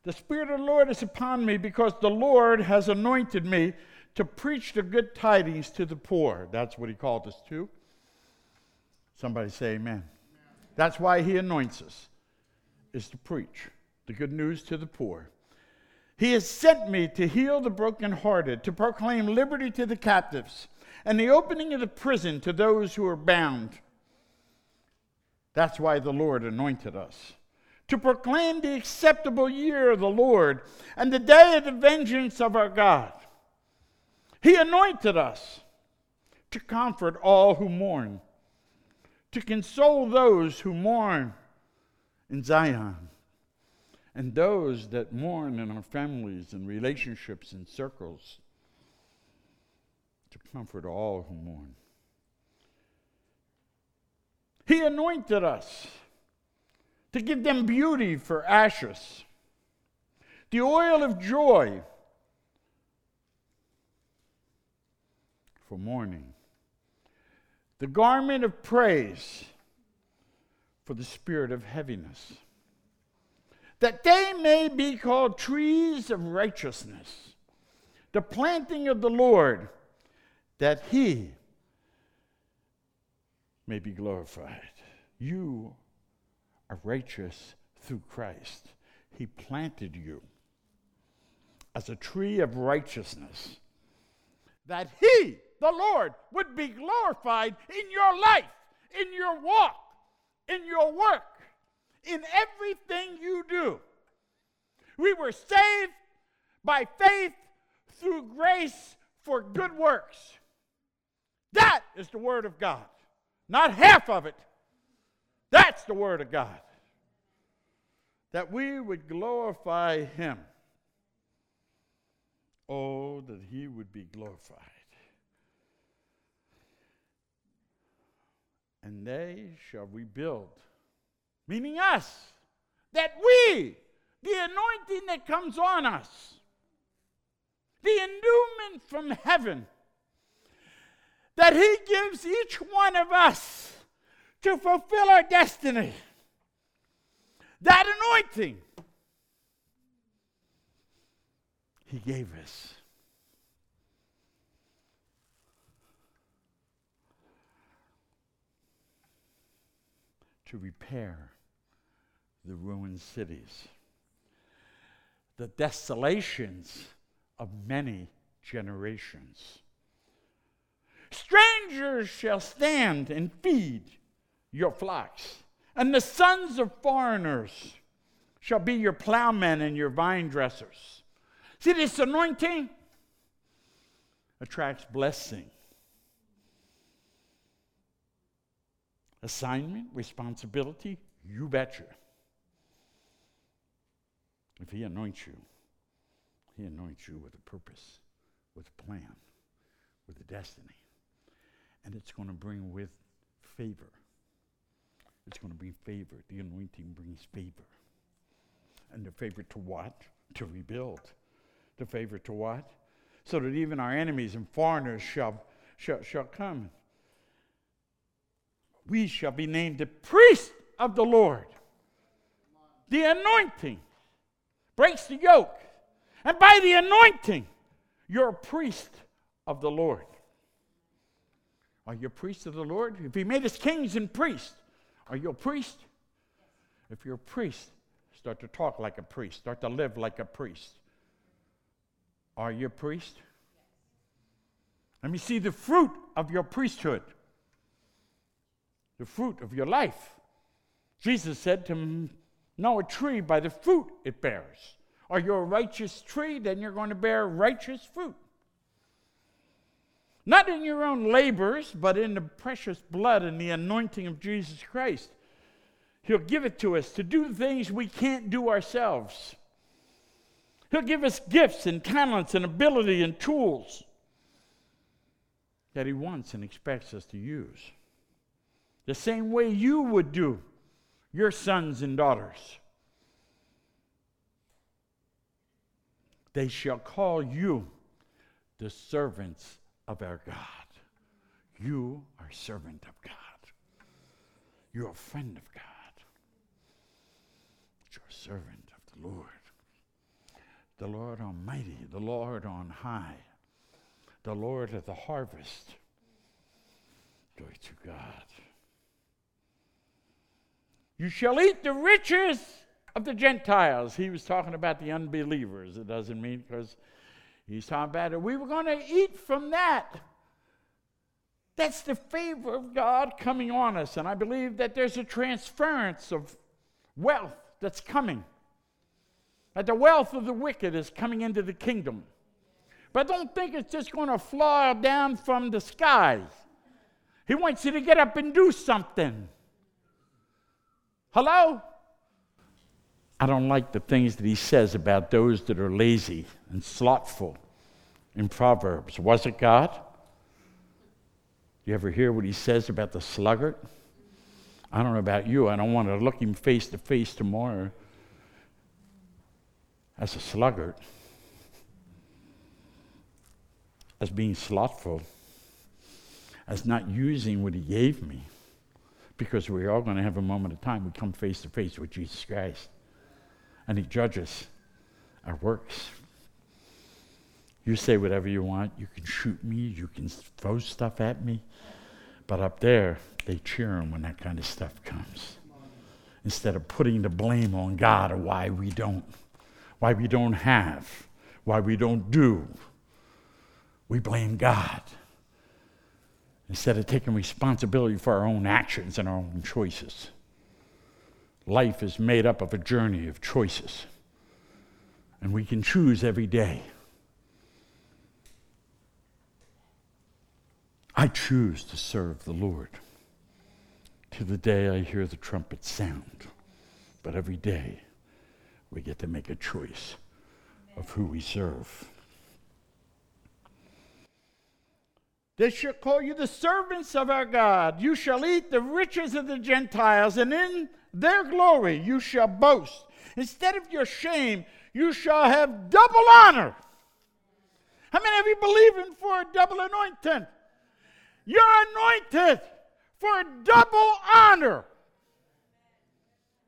The Spirit of the Lord is upon me because the Lord has anointed me to preach the good tidings to the poor. That's what He called us to. Somebody say amen. amen. That's why He anoints us, is to preach the good news to the poor. He has sent me to heal the brokenhearted, to proclaim liberty to the captives, and the opening of the prison to those who are bound. That's why the Lord anointed us. To proclaim the acceptable year of the Lord and the day of the vengeance of our God. He anointed us to comfort all who mourn, to console those who mourn in Zion and those that mourn in our families and relationships and circles, to comfort all who mourn. He anointed us to give them beauty for ashes, the oil of joy for mourning, the garment of praise for the spirit of heaviness that they may be called trees of righteousness, the planting of the Lord, that he may be glorified. You are righteous through Christ. He planted you as a tree of righteousness, that he, the Lord, would be glorified in your life, in your walk, in your work in everything you do. We were saved by faith through grace for good works. That is the Word of God. Not half of it. That's the Word of God. That we would glorify Him. Oh, that He would be glorified. And they shall rebuild meaning us, that we, the anointing that comes on us, the endowment from heaven, that He gives each one of us to fulfill our destiny. That anointing He gave us. To repair the ruined cities, the desolations of many generations. Strangers shall stand and feed your flocks, and the sons of foreigners shall be your plowmen and your vine dressers. See, this anointing attracts blessing. Assignment, responsibility, you betcha. If He anoints you, He anoints you with a purpose, with a plan, with a destiny. And it's going to bring with favor. It's going to bring favor. The anointing brings favor. And the favor to what? To rebuild. The favor to what? So that even our enemies and foreigners shall, shall, shall come. We shall be named the priest of the Lord. The anointing breaks the yoke. And by the anointing, you're a priest of the Lord. Are you a priest of the Lord? If He made us kings and priests, are you a priest? If you're a priest, Start to talk like a priest. Start to live like a priest. Are you a priest? Let me see the fruit of your priesthood, the fruit of your life. Jesus said to know a tree by the fruit it bears. Are you a righteous tree? Then you're going to bear righteous fruit. Not in your own labors, but in the precious blood and the anointing of Jesus Christ. He'll give it to us to do things we can't do ourselves. He'll give us gifts and talents and ability and tools that He wants and expects us to use. The same way you would do your sons and daughters. They shall call you the servants of our God. You are servant of God. You're a friend of God. You're a servant of the Lord. The Lord Almighty, the Lord on high, the Lord of the harvest. Glory to God. You shall eat the riches of the Gentiles. He was talking about the unbelievers. It doesn't mean because he's talking about it. We were going to eat from that. That's the favor of God coming on us. And I believe that there's a transference of wealth that's coming. That the wealth of the wicked is coming into the kingdom. But don't think it's just going to fly down from the skies. He wants you to get up and do something. Hello? I don't like the things that he says about those that are lazy and slothful in Proverbs. Was it God? You ever hear what he says about the sluggard? I don't know about you. I don't want to look him face to face tomorrow as a sluggard, as being slothful, as not using what he gave me because we're all going to have a moment of time. We come face to face with Jesus Christ, and He judges our works. You say whatever you want. You can shoot me. You can throw stuff at me. But up there, they cheer him when that kind of stuff comes. Instead of putting the blame on God or why we don't, why we don't have, why we don't do, we blame God instead of taking responsibility for our own actions and our own choices. Life is made up of a journey of choices, and we can choose every day. I choose to serve the Lord to the day I hear the trumpet sound. But every day we get to make a choice of who we serve. They shall call you the servants of our God. You shall eat the riches of the Gentiles, and in their glory you shall boast. Instead of your shame, you shall have double honor. How many of you believing for a double anointing? You're anointed for double honor.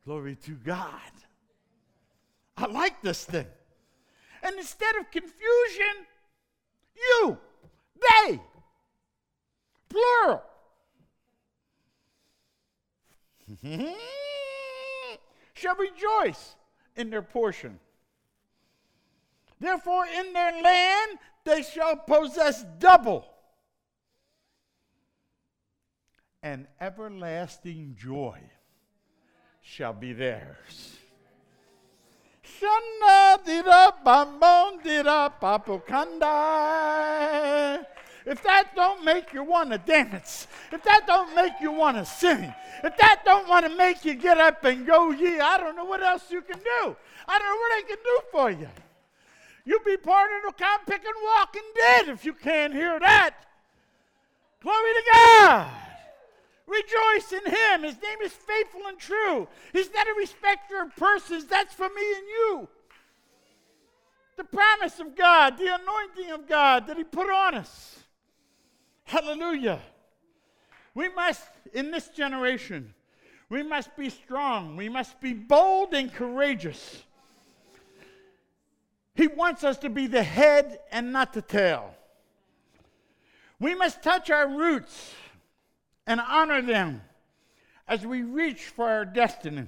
Glory to God. I like this thing. And instead of confusion, you, they, plural. shall rejoice in their portion. Therefore, in their land they shall possess double. And everlasting joy shall be theirs. If that don't make you want to dance, if that don't make you want to sing, if that don't want to make you get up and go, yeah, I don't know what else you can do. I don't know what I can do for you. You'll be part of the count picking walking dead if you can't hear that. Glory to God. Rejoice in him. His name is faithful and true. He's not a respecter of persons. That's for me and you. The promise of God, the anointing of God that he put on us. Hallelujah. We must, in this generation, we must be strong. We must be bold and courageous. He wants us to be the head and not the tail. We must touch our roots and honor them as we reach for our destiny.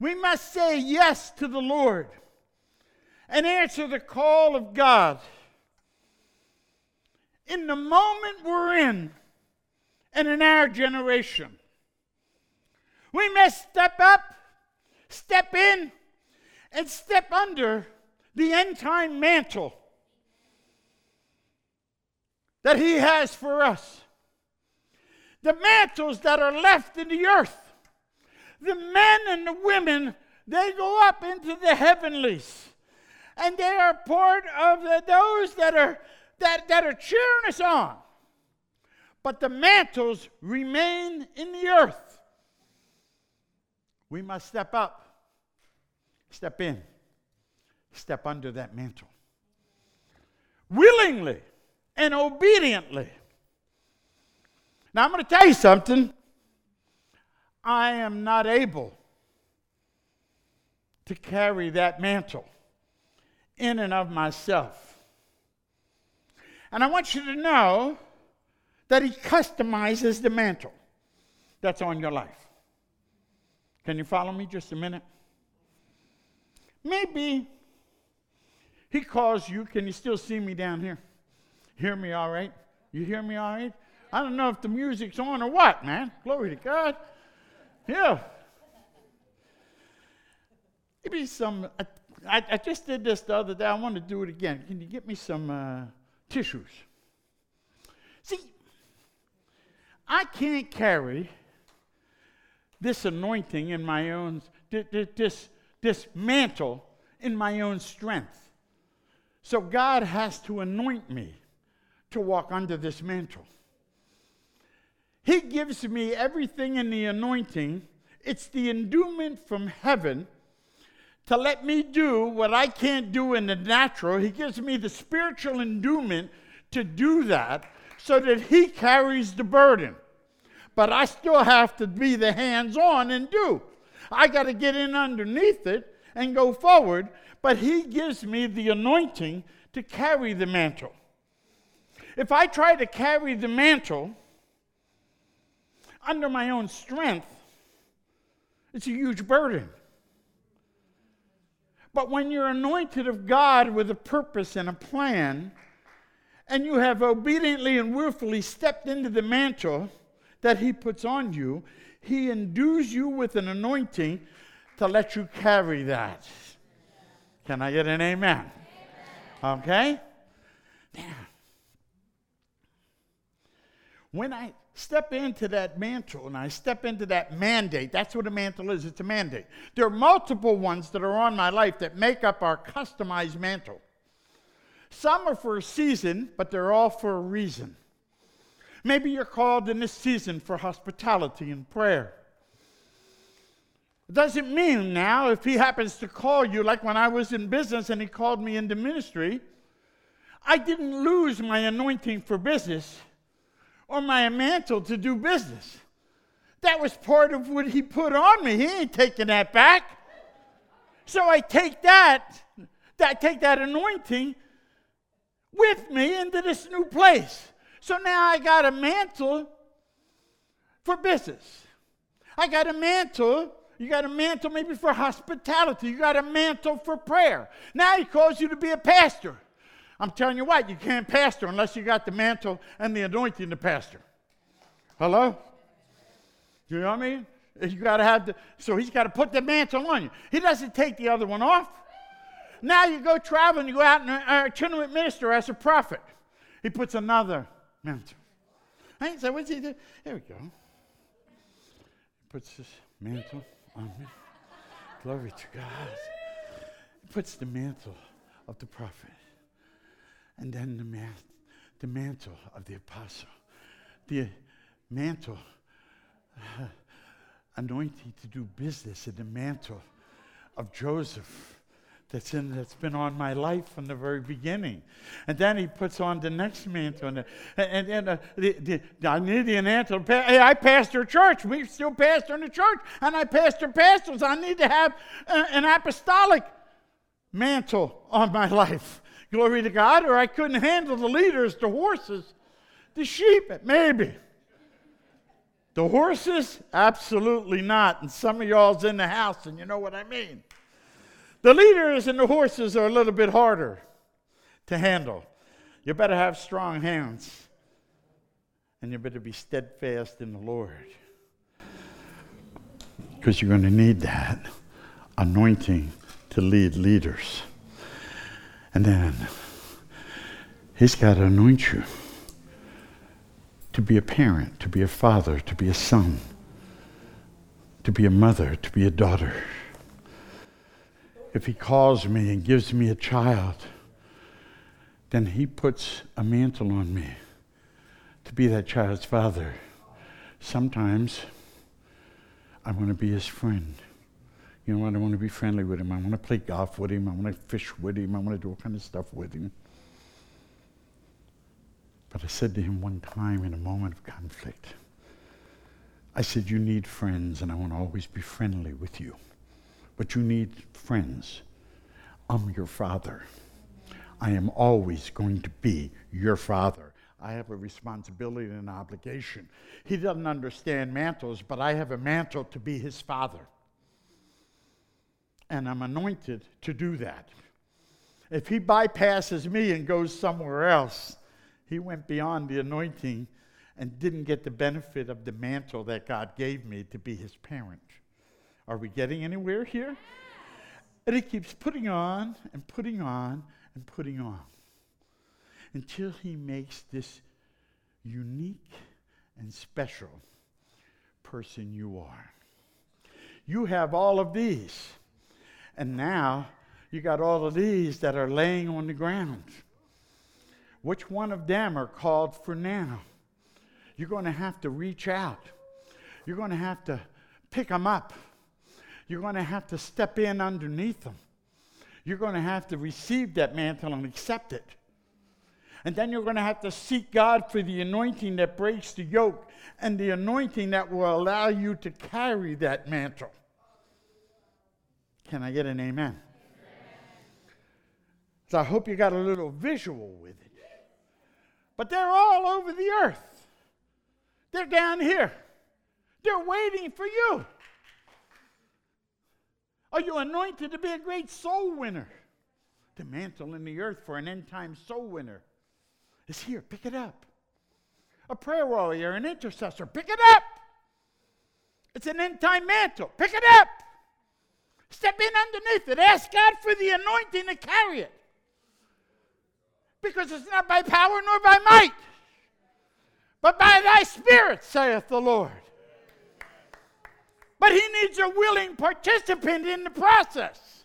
We must say yes to the Lord and answer the call of God. In the moment we're in, and in our generation, we must step up, step in, and step under the end time mantle that He has for us. The mantles that are left in the earth the men and the women, they go up into the heavenlies. And they are part of the, those that are, that, that are cheering us on. But the mantles remain in the earth. We must step up, step in, step under that mantle. Willingly and obediently. Now, I'm going to tell you something. I am not able to carry that mantle in and of myself. And I want you to know that He customizes the mantle that's on your life. Can you follow me just a minute? Maybe He calls you. Can you still see me down here? Hear me all right? You hear me all right? I don't know if the music's on or what, man. Glory to God. Yeah. Maybe some. I, I, just did this the other day. I want to do it again. Can you get me some uh, tissues? See, I can't carry this anointing in my own, this, this mantle in my own strength. So God has to anoint me to walk under this mantle. He gives me everything in the anointing. It's the endowment from heaven to let me do what I can't do in the natural. He gives me the spiritual endowment to do that so that He carries the burden. But I still have to be the hands on and do. I got to get in underneath it and go forward, but He gives me the anointing to carry the mantle. If I try to carry the mantle, under my own strength, it's a huge burden. But when you're anointed of God with a purpose and a plan, and you have obediently and willfully stepped into the mantle that He puts on you, He endues you with an anointing to let you carry that. Can I get an amen? amen. Okay? When I step into that mantle and I step into that mandate. That's what a mantle is it's a mandate. There are multiple ones that are on my life that make up our customized mantle. Some are for a season, but they're all for a reason. Maybe you're called in this season for hospitality and prayer. It doesn't mean now if he happens to call you, like when I was in business and he called me into ministry, I didn't lose my anointing for business or my mantle to do business. That was part of what he put on me. He ain't taking that back. So I take that, that take that anointing with me into this new place. So now I got a mantle for business. I got a mantle. You got a mantle maybe for hospitality. You got a mantle for prayer. Now he calls you to be a pastor. I'm telling you what, you can't pastor unless you got the mantle and the anointing to pastor. Hello? You know what I mean? You got to have the, so he's got to put the mantle on you. He doesn't take the other one off. Now you go traveling, you go out and uh, itinerant minister as a prophet. He puts another mantle. Right? So what's he do? Here we go. He puts this mantle on me. Glory to God. He puts the mantle of the prophet and then the, man, the mantle of the apostle, the mantle anointing to do business, and the mantle of Joseph that's in that's been on my life from the very beginning. And then he puts on the next mantle. And, and, and uh, the, the, I need the mantle. Hey, I pastor a church. We still pastor in the church. And I pastor pastors. I need to have uh, an apostolic mantle on my life. Glory to God. Or I couldn't handle the leaders, the horses, the sheep, maybe. The horses? Absolutely not. And some of y'all's in the house, and you know what I mean. The leaders and the horses are a little bit harder to handle. You better have strong hands, and you better be steadfast in the Lord. Because you're going to need that anointing to lead leaders. And then He's got to anoint you to be a parent, to be a father, to be a son, to be a mother, to be a daughter. If he calls me and gives me a child, then he puts a mantle on me to be that child's father. Sometimes I want to be his friend. You know what? I want to be friendly with him. I want to play golf with him. I want to fish with him. I want to do all kind of stuff with him. But I said to him one time in a moment of conflict, I said, You need friends, and I want to always be friendly with you. But you need friends. I'm your father. I am always going to be your father. I have a responsibility and an obligation. He doesn't understand mantles, but I have a mantle to be his father. And I'm anointed to do that. If he bypasses me and goes somewhere else, he went beyond the anointing and didn't get the benefit of the mantle that God gave me to be his parent. Are we getting anywhere here? And he keeps putting on and putting on and putting on until he makes this unique and special person you are. You have all of these, and now you got all of these that are laying on the ground. Which one of them are called for now? You're going to have to reach out. You're going to have to pick them up. You're going to have to step in underneath them. You're going to have to receive that mantle and accept it. And then you're going to have to seek God for the anointing that breaks the yoke and the anointing that will allow you to carry that mantle. Can I get an amen? amen? So I hope you got a little visual with it. But they're all over the earth. They're down here. They're waiting for you. Are you anointed to be a great soul winner? The mantle in the earth for an end time soul winner is here. Pick it up. A prayer warrior, an intercessor, pick it up. It's an end time mantle. Pick it up. Step in underneath it. Ask God for the anointing to carry it. Because it's not by power nor by might, but by thy spirit, saith the Lord. But he needs a willing participant in the process.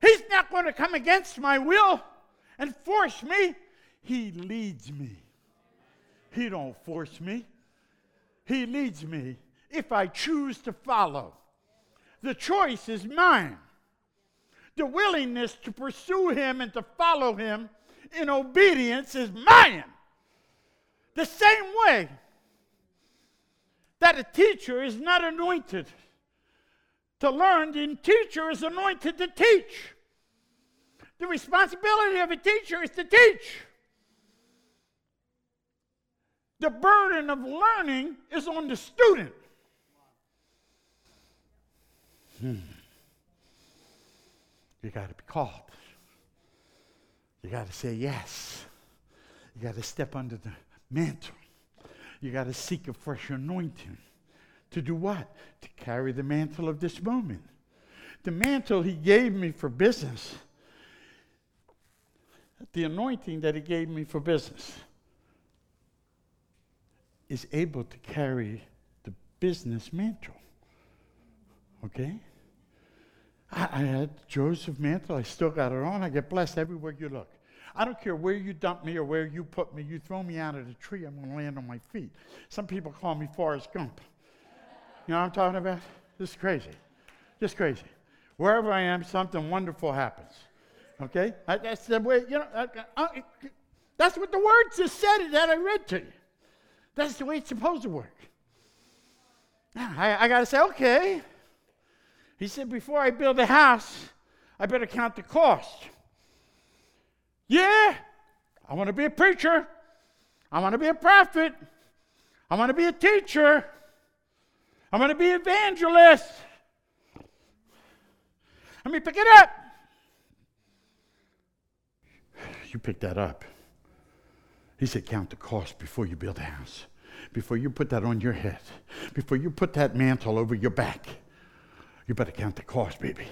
He's not going to come against my will and force me. He leads me. He don't force me. He leads me if I choose to follow. The choice is mine. The willingness to pursue him and to follow him in obedience is mine. The same way that a teacher is not anointed to learn, the teacher is anointed to teach. The responsibility of a teacher is to teach. The burden of learning is on the student. Hmm. You got to be called. You got to say yes. You got to step under the mantle. You got to seek a fresh anointing. To do what? To carry the mantle of this moment. The mantle he gave me for business, the anointing that he gave me for business, is able to carry the business mantle. Okay? I, I had Joseph mantle. I still got it on. I get blessed everywhere you look. I don't care where you dump me or where you put me. You throw me out of the tree, I'm going to land on my feet. Some people call me Forrest Gump. You know what I'm talking about? This is crazy. Just crazy. Wherever I am, something wonderful happens. Okay? That's the way, you know, I, I, that's what the word just said that I read to you. That's the way it's supposed to work. I, I got to say, okay. He said, before I build a house, I better count the cost. Yeah, I want to be a preacher. I want to be a prophet. I want to be a teacher. I want to be an evangelist. Let me pick it up. You pick that up. He said, Count the cost before you build a house, before you put that on your head, before you put that mantle over your back. You better count the cost, baby,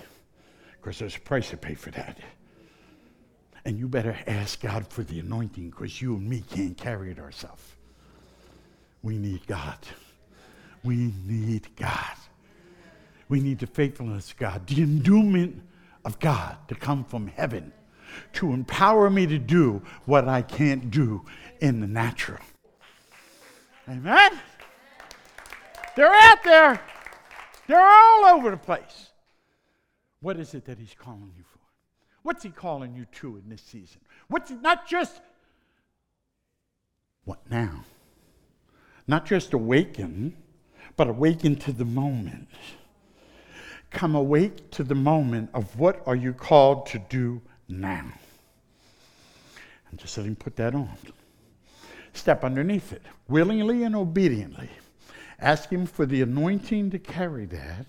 because there's a price to pay for that. And you better ask God for the anointing because you and me can't carry it ourselves. We need God. We need God. We need the faithfulness of God, the endowment of God to come from heaven to empower me to do what I can't do in the natural. Amen? They're out there. They're all over the place. What is it that He's calling you for? What's He calling you to in this season? What's not just what now? Not just awaken, but awaken to the moment. Come awake to the moment of what are you called to do now. And just let him put that on. Step underneath it, willingly and obediently. Ask him for the anointing to carry that,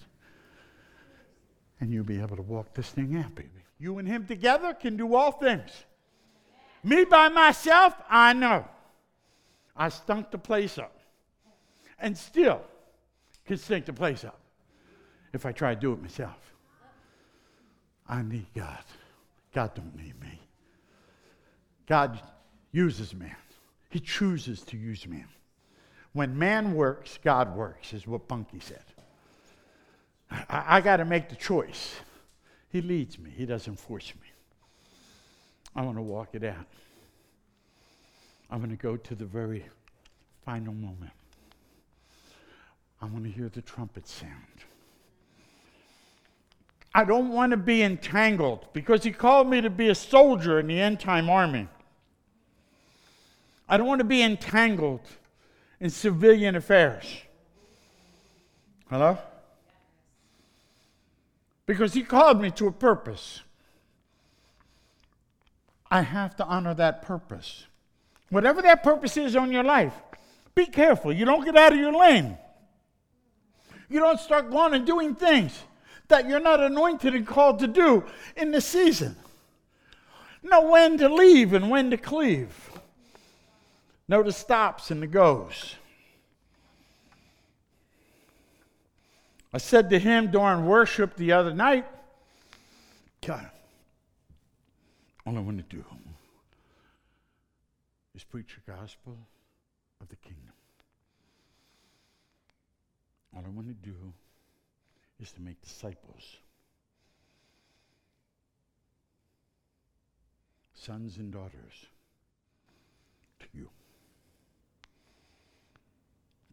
and you'll be able to walk this thing out, baby. You and him together can do all things. Me by myself, I know. I stunk the place up. And still can stink the place up if I try to do it myself. I need God. God don't need me. God uses man. He chooses to use man. When man works, God works, is what Bunky said. I, I got to make the choice. He leads me, He doesn't force me. I want to walk it out. I'm going to go to the very final moment. I want to hear the trumpet sound. I don't want to be entangled because he called me to be a soldier in the end time army. I don't want to be entangled in civilian affairs. Hello? Because he called me to a purpose. I have to honor that purpose. Whatever that purpose is on your life, be careful. You don't get out of your lane. You don't start going and doing things that you're not anointed and called to do in the season. Know when to leave and when to cleave. Know the stops and the goes. I said to him during worship the other night, God, all I want to do is preach the gospel of the kingdom. All I want to do is to make disciples. Sons and daughters to you.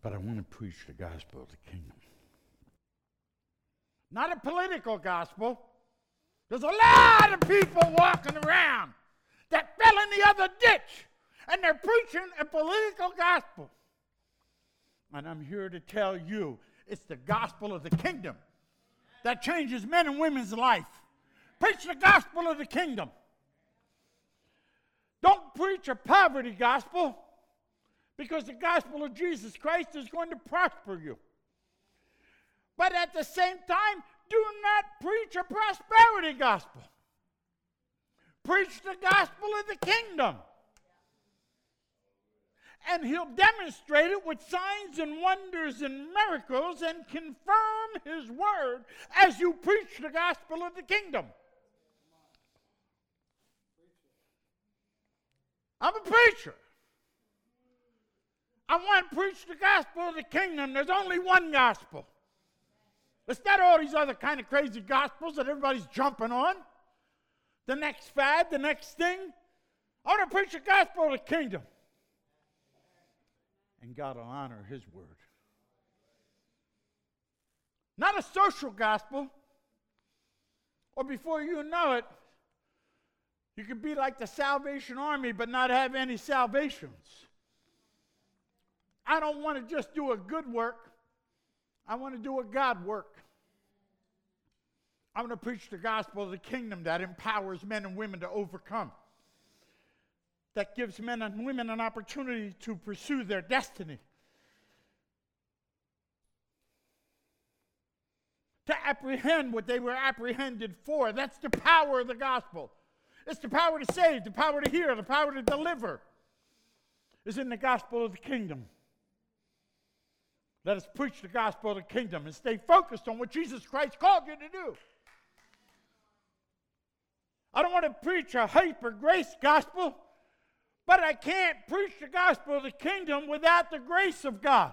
But I want to preach the gospel of the kingdom. Not a political gospel. There's a lot of people walking around that fell in the other ditch and they're preaching a political gospel. And I'm here to tell you it's the gospel of the kingdom that changes men and women's life. Preach the gospel of the kingdom. Don't preach a poverty gospel because the gospel of Jesus Christ is going to prosper you. But at the same time, do not preach a prosperity gospel. Preach the gospel of the kingdom and he'll demonstrate it with signs and wonders and miracles and confirm his word as you preach the gospel of the kingdom. I'm a preacher. I want to preach the gospel of the kingdom. There's only one gospel. It's not all these other kind of crazy gospels that everybody's jumping on. The next fad, the next thing. I want to preach the gospel of the kingdom and God will honor his word. Not a social gospel, or before you know it, you could be like the Salvation Army but not have any salvations. I don't want to just do a good work, I want to do a God work. I want to preach the gospel of the kingdom that empowers men and women to overcome, that gives men and women an opportunity to pursue their destiny. to apprehend what they were apprehended for. That's the power of the gospel. It's the power to save, the power to hear, the power to deliver is in the gospel of the kingdom. Let us preach the gospel of the kingdom and stay focused on what Jesus Christ called you to do. I don't want to preach a hyper grace gospel, but I can't preach the gospel of the kingdom without the grace of God.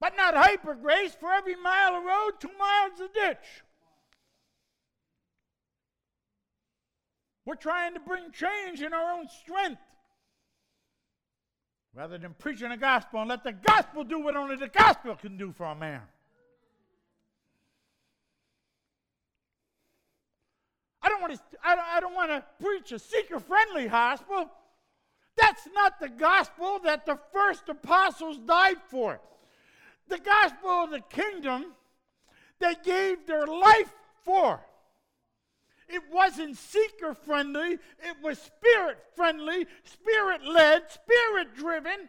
But not hyper grace. For every mile of road, two miles of ditch. We're trying to bring change in our own strength rather than preaching the gospel and let the gospel do what only the gospel can do for a man. I don't want to, I don't, I don't want to preach a seeker friendly gospel. That's not the gospel that the first apostles died for. The gospel of the kingdom they gave their life for. It wasn't seeker friendly, it was spirit friendly, spirit led, spirit driven.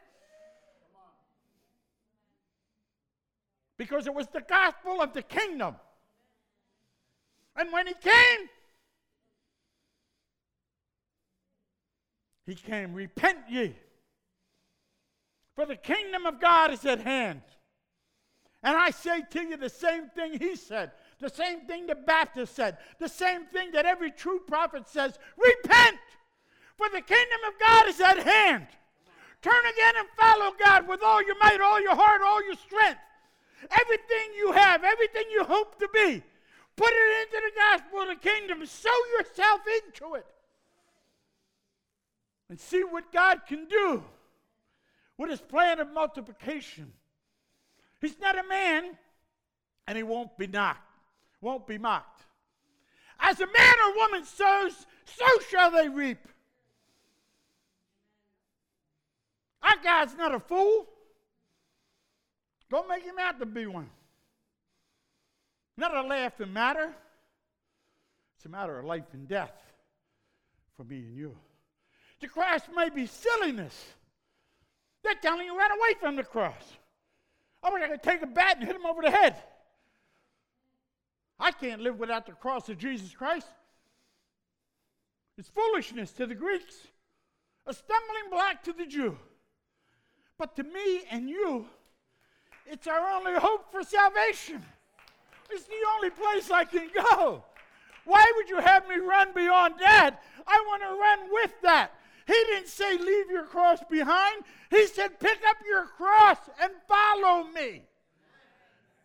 Because it was the gospel of the kingdom. And when he came, he came, repent ye, for the kingdom of God is at hand. And I say to you the same thing he said the same thing the Baptist said, the same thing that every true prophet says repent, for the kingdom of God is at hand. Turn again and follow God with all your might, all your heart, all your strength. Everything you have, everything you hope to be, put it into the gospel of the kingdom. Sow yourself into it. And see what God can do with his plan of multiplication. He's not a man, and he won't be knocked won't be mocked. As a man or woman sows, so shall they reap. Our God's not a fool. Don't make him out to be one. Not a laughing matter. It's a matter of life and death for me and you. The cross may be silliness. They're telling you run away from the cross. I wish I could take a bat and hit him over the head. I can't live without the cross of Jesus Christ. It's foolishness to the Greeks, a stumbling block to the Jew. But to me and you, it's our only hope for salvation. It's the only place I can go. Why would you have me run beyond that? I want to run with that. He didn't say leave your cross behind. He said pick up your cross and follow me.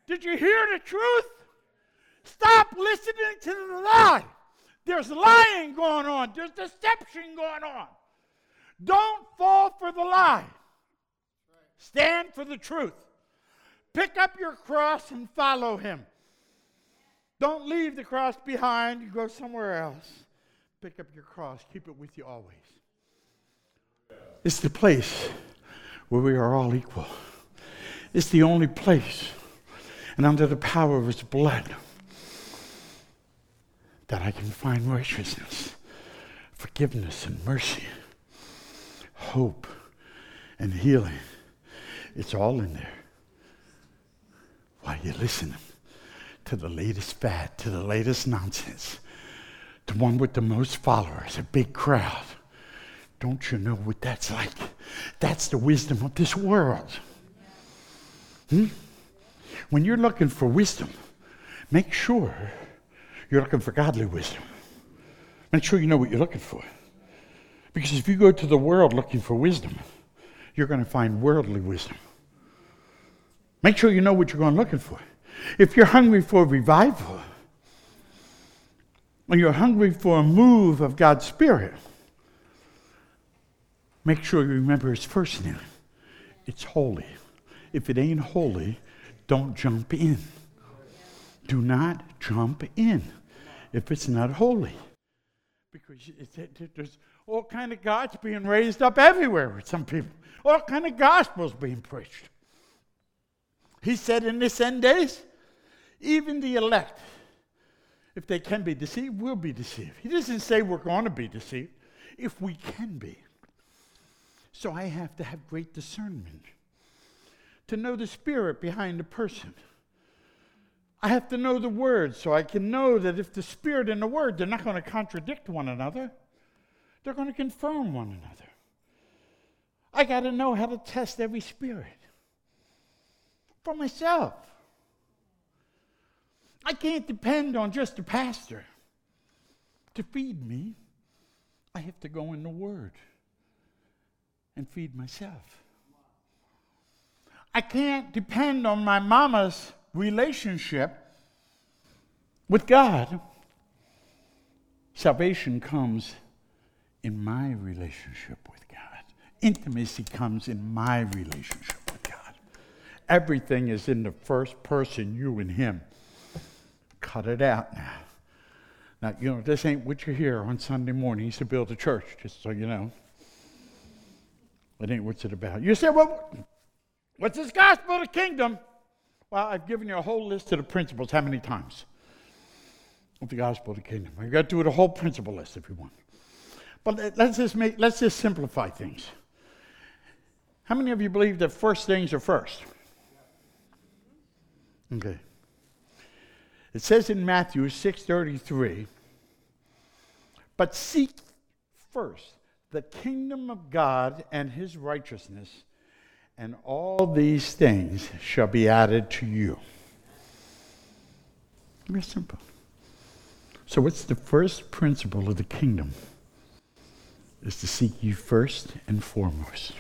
Did you hear the truth? Stop listening to the lie. There's lying going on, there's deception going on. Don't fall for the lie. Stand for the truth. Pick up your cross and follow him. Don't leave the cross behind. You go somewhere else. Pick up your cross. Keep it with you always. It's the place where we are all equal. It's the only place. And under the power of his blood, that I can find righteousness, forgiveness, and mercy, hope, and healing. It's all in there. While you're listening to the latest fad, to the latest nonsense, the one with the most followers, a big crowd. Don't you know what that's like? That's the wisdom of this world. Hmm? When you're looking for wisdom, make sure you're looking for godly wisdom. Make sure you know what you're looking for. Because if you go to the world looking for wisdom, you're going to find worldly wisdom. Make sure you know what you're going looking for. If you're hungry for revival, when you're hungry for a move of God's Spirit, make sure you remember His first name. It's holy. If it ain't holy, don't jump in. Do not jump in if it's not holy. Because there's all kind of gods being raised up everywhere with some people. All kind of gospels being preached. He said in this end days, even the elect, if they can be deceived, will be deceived. He doesn't say we're going to be deceived, if we can be. So I have to have great discernment to know the spirit behind the person I have to know the Word so I can know that if the Spirit and the Word, they're not going to contradict one another, they're going to confirm one another. I got to know how to test every spirit for myself. I can't depend on just a pastor to feed me. I have to go in the Word and feed myself. I can't depend on my mama's relationship with God. Salvation comes in my relationship with God. Intimacy comes in my relationship with God. Everything is in the first person, you and Him. Cut it out now. Now, you know, this ain't what you hear on Sunday mornings to build a church, just so you know. It ain't what's it about. You say, well, what's this gospel of the kingdom? Well, I've given you a whole list of the principles. How many times? Of the gospel of the kingdom. You've got to do the whole principle list if you want. But let's just make let's just simplify things. How many of you believe that first things are first? Okay. It says in Matthew 6:33, but seek first the kingdom of God and his righteousness, and all these things shall be added to you. Very simple. So, what's the first principle of the kingdom? Is to seek you first and foremost.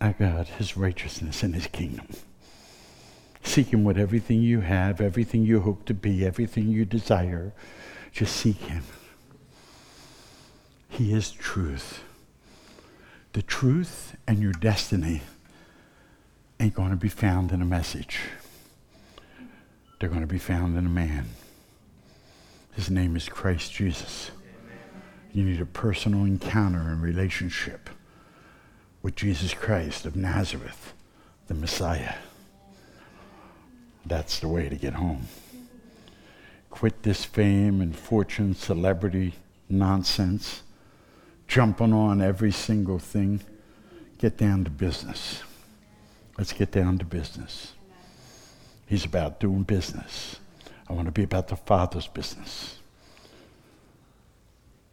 Our God, his righteousness and his kingdom. Seek him with everything you have, everything you hope to be, everything you desire. Just seek him. He is truth. The truth and your destiny ain't going to be found in a message. They're going to be found in a man. His name is Christ Jesus. You need a personal encounter and relationship with Jesus Christ of Nazareth, the Messiah. That's the way to get home. Quit this fame and fortune, celebrity nonsense jumping on every single thing. Get down to business. Let's get down to business. He's about doing business. I want to be about the Father's business.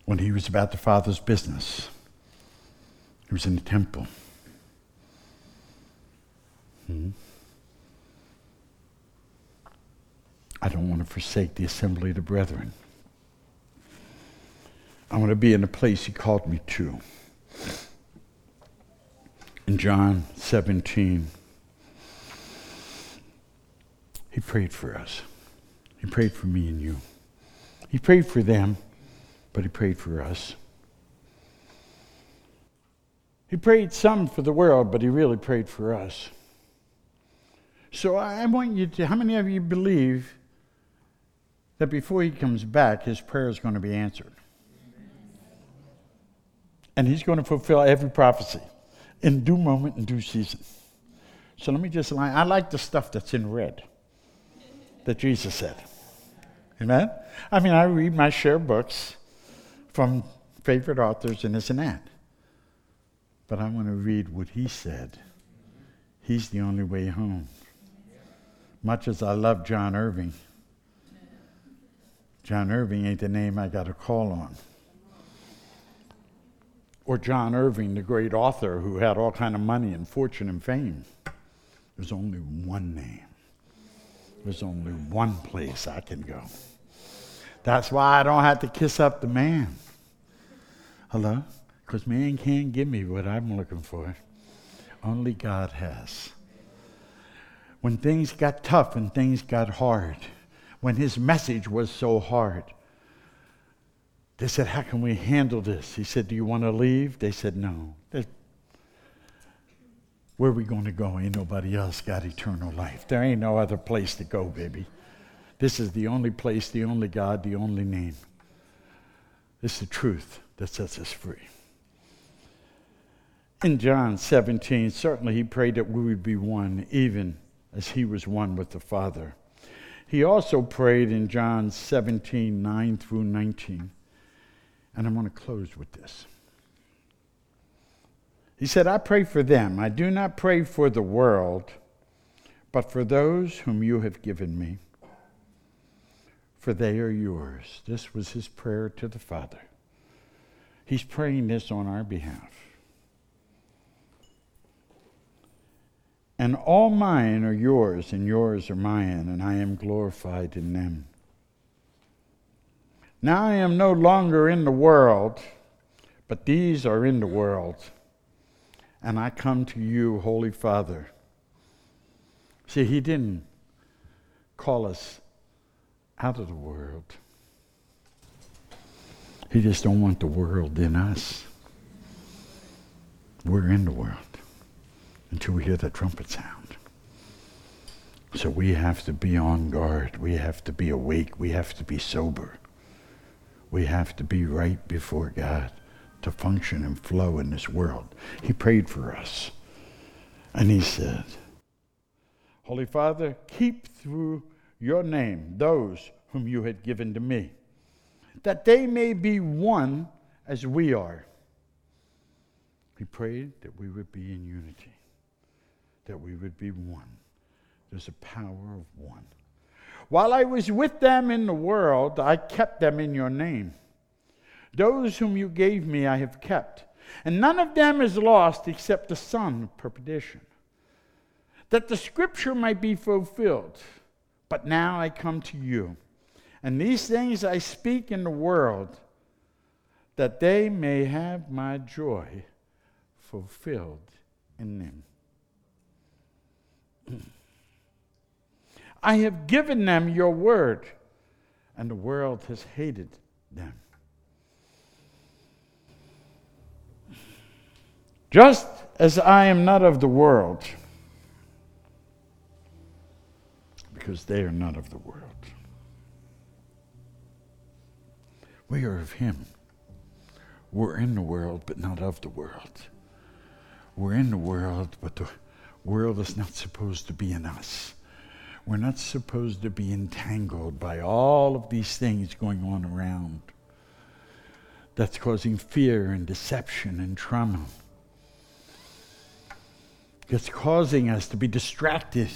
When he was about the Father's business, he was in the temple. Hmm? I don't want to forsake the assembly of the brethren. I want to be in the place He called me to. In John 17, He prayed for us. He prayed for me and you. He prayed for them, but He prayed for us. He prayed some for the world, but He really prayed for us. So I want you to, how many of you believe that before He comes back, His prayer is going to be answered? And he's going to fulfill every prophecy in due moment and due season. So let me just line. I like the stuff that's in red that Jesus said. Amen? I mean, I read my share books from favorite authors and this and that. But I want to read what he said. He's the only way home. Much as I love John Irving, John Irving ain't the name I got to call on or John Irving, the great author who had all kind of money and fortune and fame. There's only one name. There's only one place I can go. That's why I don't have to kiss up the man. Hello? Because man can't give me what I'm looking for. Only God has. When things got tough and things got hard, when his message was so hard, they said, How can we handle this? He said, Do you want to leave? They said, No. Where are we going to go? Ain't nobody else got eternal life. There ain't no other place to go, baby. This is the only place, the only God, the only name. It's the truth that sets us free. In John 17, certainly he prayed that we would be one, even as he was one with the Father. He also prayed in John 17, 9 through 19 and I'm going to close with this. He said, I pray for them. I do not pray for the world, but for those whom you have given me, for they are yours. This was his prayer to the Father. He's praying this on our behalf. And all mine are yours, and yours are mine, and I am glorified in them. Now I am no longer in the world, but these are in the world. And I come to you, Holy Father. See, He didn't call us out of the world. He just don't want the world in us. We're in the world until we hear the trumpet sound. So we have to be on guard. We have to be awake. We have to be sober. We have to be right before God to function and flow in this world. He prayed for us. And he said, Holy Father, keep through your name those whom you had given to me, that they may be one as we are. He prayed that we would be in unity, that we would be one. There's a power of one. While I was with them in the world, I kept them in your name. Those whom you gave me, I have kept. And none of them is lost except the son of perdition, that the scripture might be fulfilled. But now I come to you. And these things I speak in the world, that they may have my joy fulfilled in them. I have given them your word, and the world has hated them. Just as I am not of the world, because they are not of the world. We are of Him. We're in the world, but not of the world. We're in the world, but the world is not supposed to be in us. We're not supposed to be entangled by all of these things going on around that's causing fear and deception and trauma. It's causing us to be distracted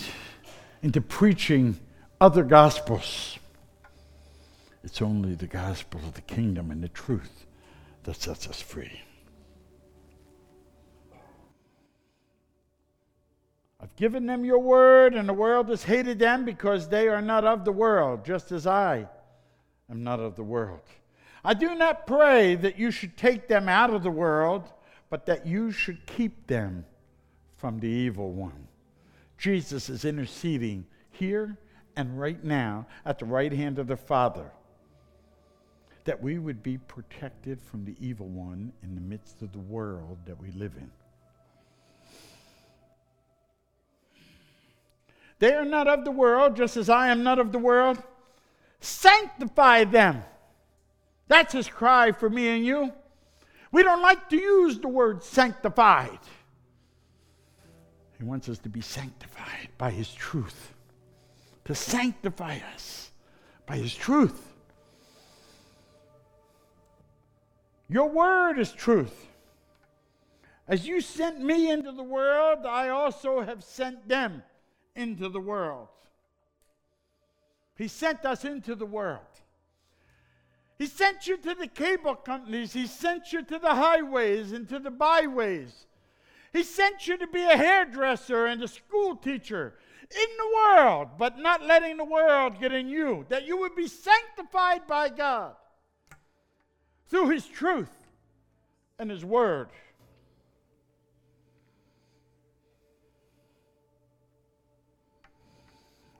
into preaching other gospels. It's only the gospel of the kingdom and the truth that sets us free. Given them your word, and the world has hated them because they are not of the world, just as I am not of the world. I do not pray that you should take them out of the world, but that you should keep them from the evil one. Jesus is interceding here and right now at the right hand of the Father that we would be protected from the evil one in the midst of the world that we live in. They are not of the world, just as I am not of the world. Sanctify them. That's his cry for me and you. We don't like to use the word sanctified. He wants us to be sanctified by his truth, to sanctify us by his truth. Your word is truth. As you sent me into the world, I also have sent them into the world. He sent us into the world. He sent you to the cable companies. He sent you to the highways and to the byways. He sent you to be a hairdresser and a school teacher in the world, but not letting the world get in you, that you would be sanctified by God through His truth and His Word.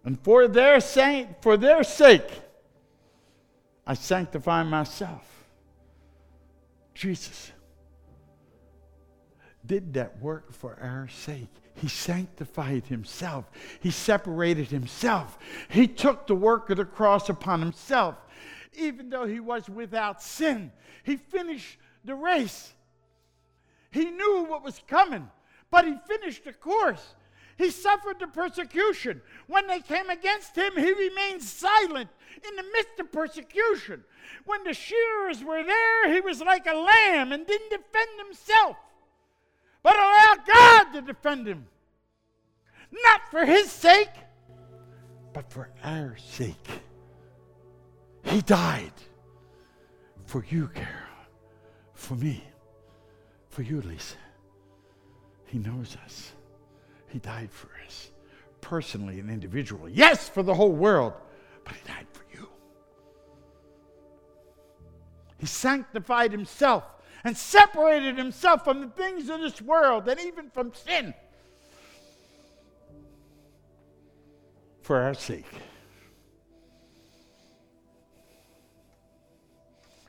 And for their, saint, for their sake, I sanctify myself. Jesus did that work for our sake. He sanctified himself. He separated himself. He took the work of the cross upon himself. Even though he was without sin, he finished the race. He knew what was coming, but he finished the course. He suffered the persecution. When they came against him, he remained silent in the midst of persecution. When the shearers were there, he was like a lamb and didn't defend himself, but allowed God to defend him. not for his sake, but for our sake. He died for you, Carol, for me, for you, Lisa. He knows us. He died for us, personally and individually. Yes, for the whole world, but He died for you. He sanctified Himself and separated Himself from the things of this world and even from sin for our sake.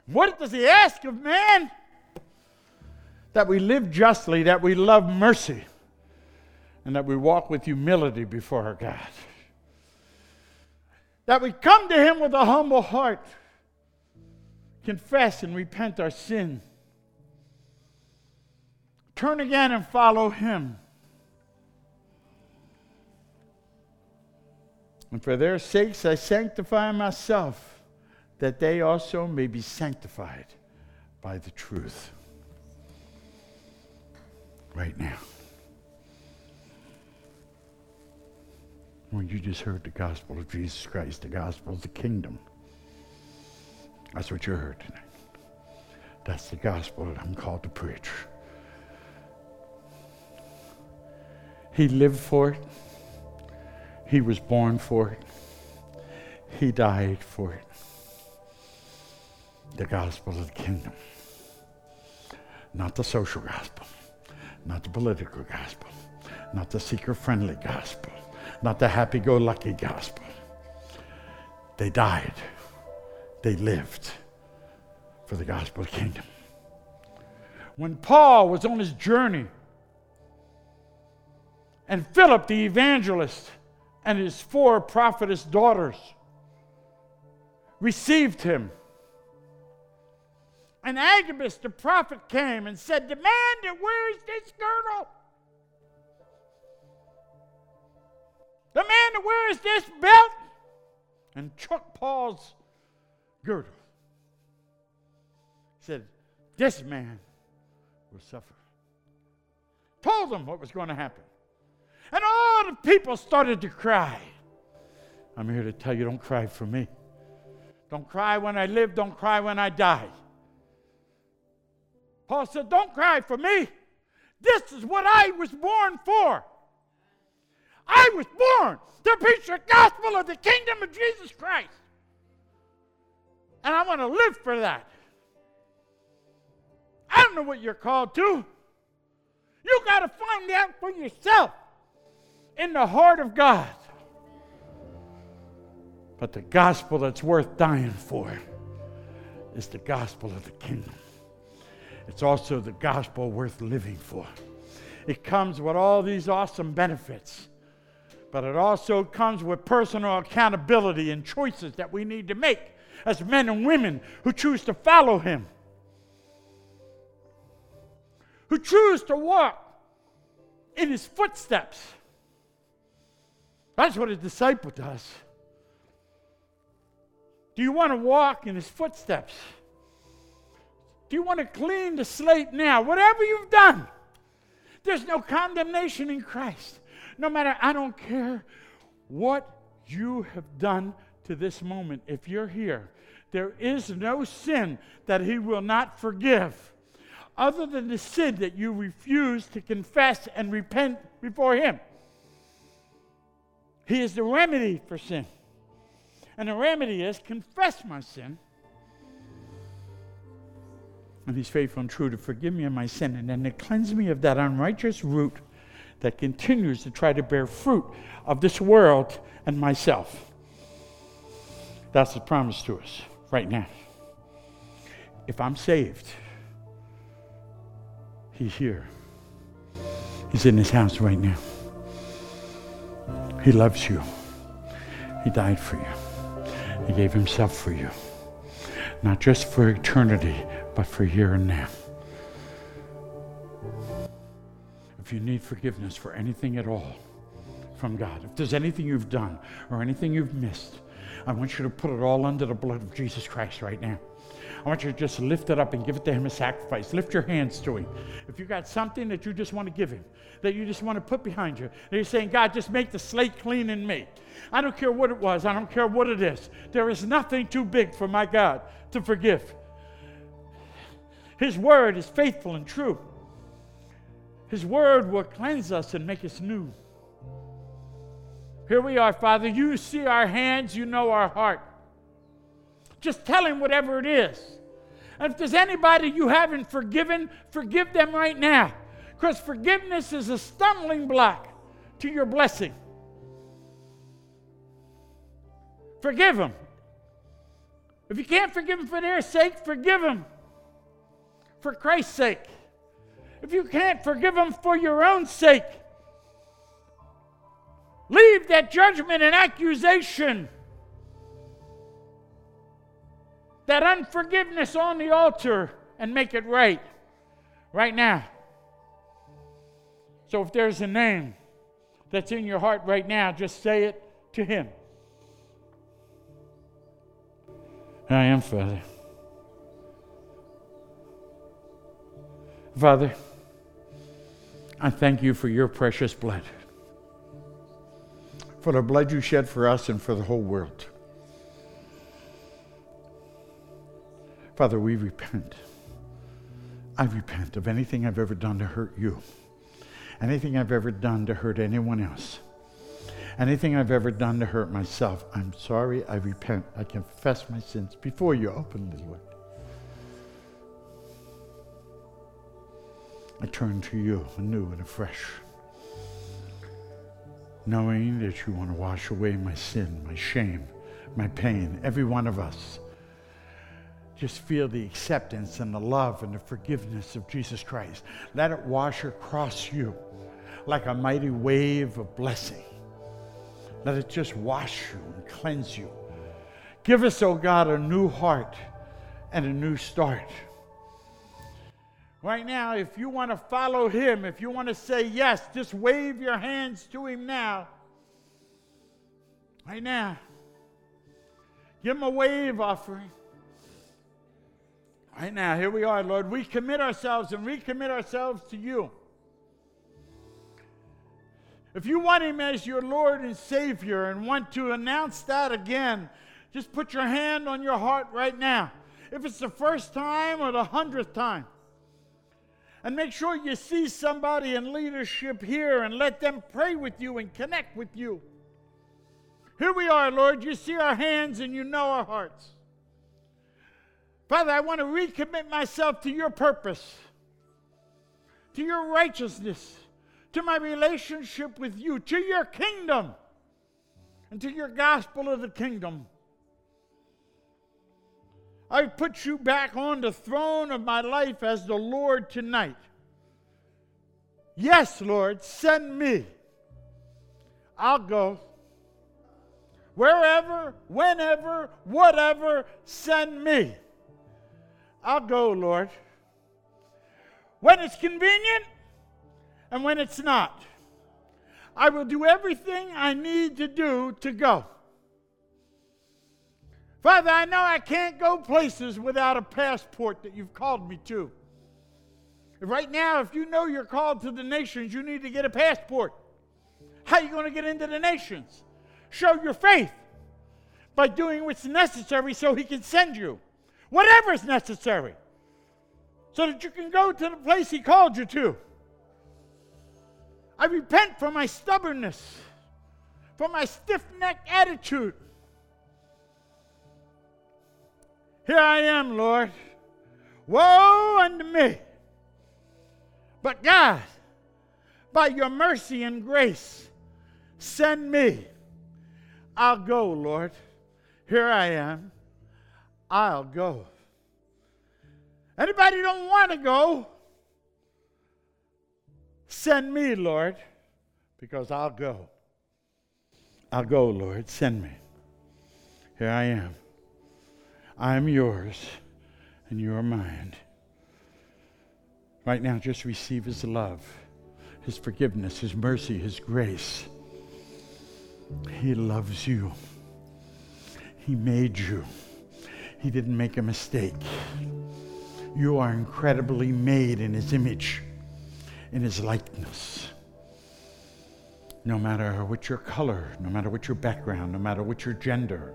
What does he ask of man? That we live justly, that we love mercy, and that we walk with humility before our God. That we come to him with a humble heart, confess and repent our sin, turn again and follow him. And for their sakes I sanctify myself that they also may be sanctified by the truth. Right now. When you just heard the gospel of Jesus Christ, the gospel of the kingdom. That's what you heard tonight. That's the gospel that I'm called to preach. He lived for it. He was born for it. He died for it the gospel of the kingdom. Not the social gospel, not the political gospel, not the seeker friendly gospel, not the happy go lucky gospel. They died, they lived for the gospel kingdom. When Paul was on his journey, and Philip the evangelist and his four prophetess daughters received him and Agabus the prophet came and said, man that wears this girdle, the man that wears this belt, and Chuck Paul's girdle, said, This man will suffer. Told them what was going to happen. And all the people started to cry. I'm here to tell you don't cry for me. Don't cry when I live, don't cry when I die. Paul said, Don't cry for me. This is what I was born for. I was born to preach the gospel of the kingdom of Jesus Christ. And I want to live for that. I don't know what you're called to. You got to find out for yourself in the heart of God. But the gospel that's worth dying for is the gospel of the kingdom it's also the gospel worth living for. It comes with all these awesome benefits, but it also comes with personal accountability and choices that we need to make as men and women who choose to follow Him, who choose to walk in His footsteps. That's what a disciple does. Do you want to walk in His footsteps? Do you want to clean the slate now? Whatever you've done, there's no condemnation in Christ. No matter, I don't care what you have done to this moment. If you're here, there is no sin that He will not forgive other than the sin that you refuse to confess and repent before Him. He is the remedy for sin. And the remedy is confess my sin and he's faithful and true to forgive me of my sin and then to cleanse me of that unrighteous root that continues to try to bear fruit of this world and myself. That's the promise to us right now. If I'm saved, he's here. He's in his house right now. He loves you. He died for you. He gave himself for you. Not just for eternity, but for here and now. If you need forgiveness for anything at all from God, if there's anything you've done or anything you've missed, I want you to put it all under the blood of Jesus Christ right now. I want you to just lift it up and give it to Him as sacrifice. Lift your hands to Him. If you got something that you just want to give Him, that you just want to put behind you, that you're saying, God, just make the slate clean in me. I don't care what it was, I don't care what it is. There is nothing too big for my God to forgive. His word is faithful and true. His word will cleanse us and make us new. Here we are, Father. You see our hands, you know our heart. Just tell him whatever it is. And if there's anybody you haven't forgiven, forgive them right now. Because forgiveness is a stumbling block to your blessing. Forgive them. If you can't forgive them for their sake, forgive them for Christ's sake. If you can't forgive them for your own sake, leave that judgment and accusation, that unforgiveness on the altar, and make it right right now. So if there's a name that's in your heart right now, just say it to Him. I am, Father. Father, I thank you for your precious blood, for the blood you shed for us and for the whole world. Father, we repent. I repent of anything I've ever done to hurt you, anything I've ever done to hurt anyone else, anything I've ever done to hurt myself. I'm sorry. I repent. I confess my sins before you openly, Lord. I turn to you anew and afresh, knowing that you want to wash away my sin, my shame, my pain, every one of us. Just feel the acceptance and the love and the forgiveness of Jesus Christ. Let it wash across you like a mighty wave of blessing. Let it just wash you and cleanse you. Give us, oh God, a new heart and a new start. Right now, if you want to follow him, if you want to say yes, just wave your hands to him now. Right now. Give him a wave offering. Right now, here we are, Lord. We commit ourselves and recommit ourselves to you. If you want him as your Lord and Savior and want to announce that again, just put your hand on your heart right now. If it's the first time or the hundredth time, and make sure you see somebody in leadership here and let them pray with you and connect with you. Here we are, Lord. You see our hands and you know our hearts. Father, I want to recommit myself to your purpose, to your righteousness, to my relationship with you, to your kingdom, and to your gospel of the kingdom. I put you back on the throne of my life as the Lord tonight. Yes, Lord, send me. I'll go. Wherever, whenever, whatever, send me. I'll go, Lord. When it's convenient and when it's not. I will do everything I need to do to go. Father, I know I can't go places without a passport that you've called me to. Right now, if you know you're called to the nations, you need to get a passport. How are you going to get into the nations? Show your faith by doing what's necessary so he can send you. Whatever is necessary. So that you can go to the place he called you to. I repent for my stubbornness, for my stiff necked attitude. Here I am, Lord. Woe unto me. But God, by your mercy and grace, send me. I'll go, Lord. Here I am. I'll go. Anybody don't want to go? Send me, Lord, because I'll go. I'll go, Lord. Send me. Here I am. I'm yours and you're mine. Right now, just receive His love, His forgiveness, His mercy, His grace. He loves you. He made you. He didn't make a mistake. You are incredibly made in His image, in His likeness. No matter what your color, no matter what your background, no matter what your gender,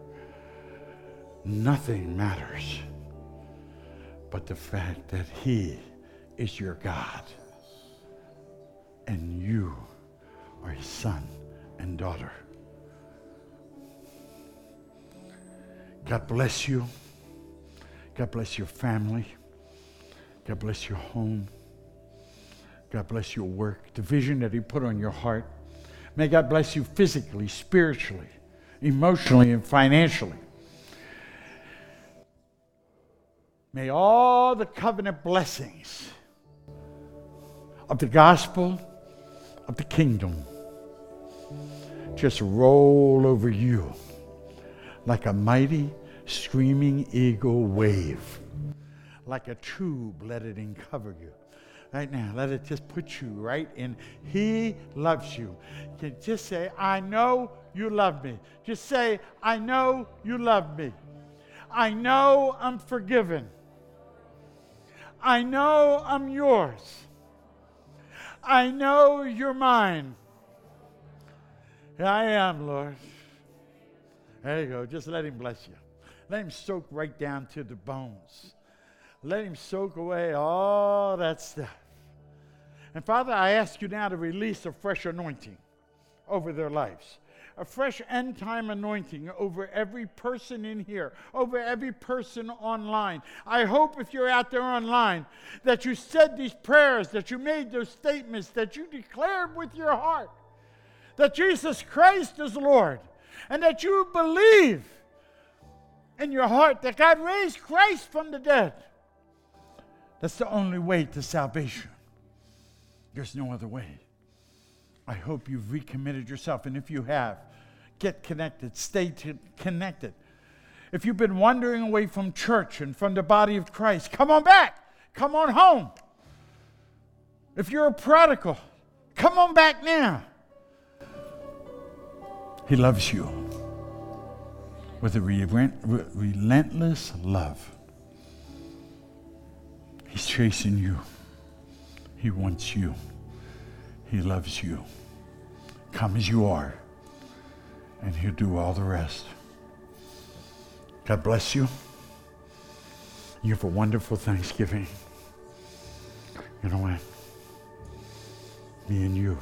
nothing matters but the fact that He is your God and you are His son and daughter. God bless you. God bless your family. God bless your home. God bless your work, the vision that He put on your heart. May God bless you physically, spiritually, emotionally, and financially. May all the covenant blessings of the gospel of the kingdom just roll over you like a mighty screaming eagle wave. Like a tube, let it uncover you. Right now, let it just put you right in. He loves you. you just say, I know you love me. Just say, I know you love me. I know I'm forgiven. I know I'm yours. I know you're mine. I am, Lord. There you go. Just let him bless you. Let him soak right down to the bones. Let him soak away all that stuff. And Father, I ask you now to release a fresh anointing over their lives. A fresh end time anointing over every person in here, over every person online. I hope if you're out there online that you said these prayers, that you made those statements, that you declared with your heart that Jesus Christ is Lord, and that you believe in your heart that God raised Christ from the dead. That's the only way to salvation. There's no other way. I hope you've recommitted yourself. And if you have, get connected, stay t- connected. If you've been wandering away from church and from the body of Christ, come on back. Come on home. If you're a prodigal, come on back now. He loves you with a relentless love. He's chasing you. He wants you. He loves you. Come as you are, and He'll do all the rest. God bless you. You have a wonderful Thanksgiving. You know what? Me and you,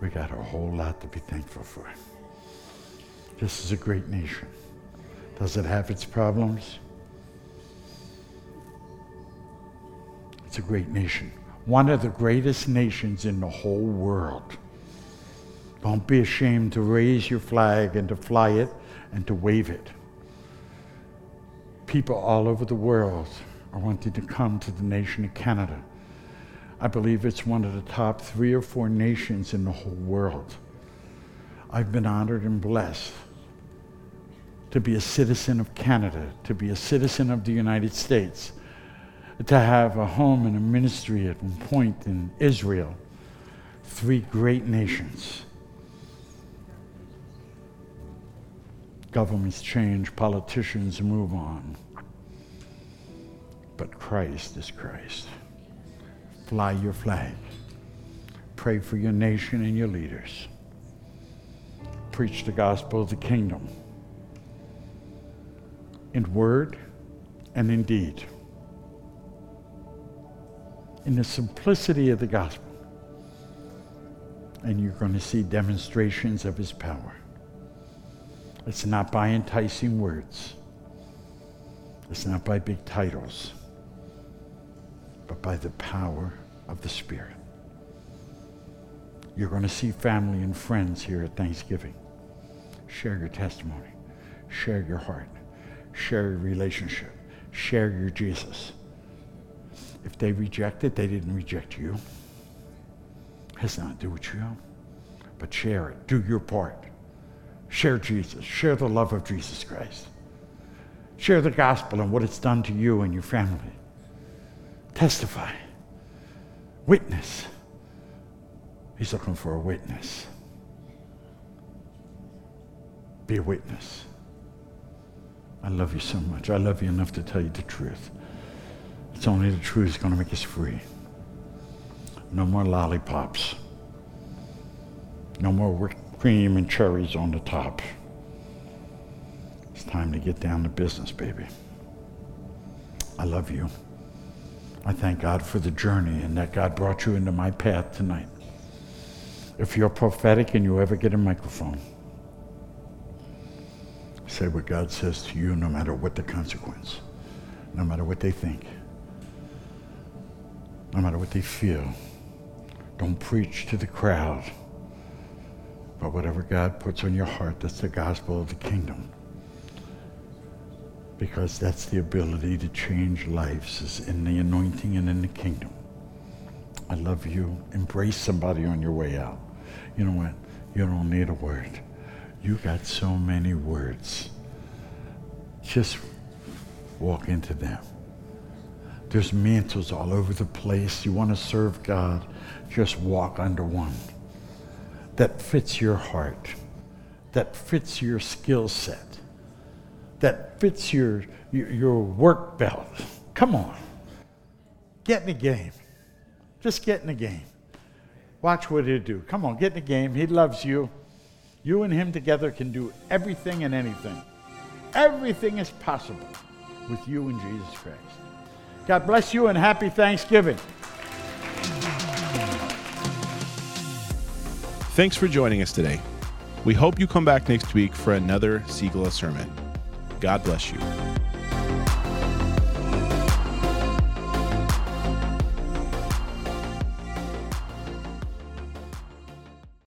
we got a whole lot to be thankful for. This is a great nation. Does it have its problems? It's a great nation. One of the greatest nations in the whole world. Don't be ashamed to raise your flag and to fly it and to wave it. People all over the world are wanting to come to the nation of Canada. I believe it's one of the top three or four nations in the whole world. I've been honored and blessed to be a citizen of Canada, to be a citizen of the United States, to have a home and a ministry at one point in Israel. Three great nations. Governments change, politicians move on. But Christ is Christ. Fly your flag. Pray for your nation and your leaders. Preach the gospel of the kingdom in word and in deed. In the simplicity of the gospel. And you're going to see demonstrations of his power. It's not by enticing words. It's not by big titles, but by the power of the Spirit. You're going to see family and friends here at Thanksgiving. Share your testimony. Share your heart share your relationship, share your Jesus. If they reject it, they didn't reject you. It has nothing to do with you. But share it. Do your part. Share Jesus. Share the love of Jesus Christ. Share the gospel and what it's done to you and your family. Testify. Witness. He's looking for a witness. Be a witness. I love you so much. I love you enough to tell you the truth. It's only the truth that's going to make us free. No more lollipops. No more whipped cream and cherries on the top. It's time to get down to business, baby. I love you. I thank God for the journey and that God brought you into my path tonight. If you're prophetic and you ever get a microphone, say what God says to you no matter what the consequence, no matter what they think, no matter what they feel. Don't preach to the crowd, but whatever God puts on your heart, that's the gospel of the kingdom. Because that's the ability to change lives is in the anointing and in the kingdom. I love you. Embrace somebody on your way out. You know what? You don't need a word. You got so many words. Just walk into them. There's mantles all over the place. You want to serve God, just walk under one that fits your heart, that fits your skill set, that fits your, your, your work belt. Come on. Get in the game. Just get in the game. Watch what he'll do. Come on, get in the game. He loves you. You and him together can do everything and anything. Everything is possible with you and Jesus Christ. God bless you and happy Thanksgiving. Thanks for joining us today. We hope you come back next week for another Siegel sermon. God bless you.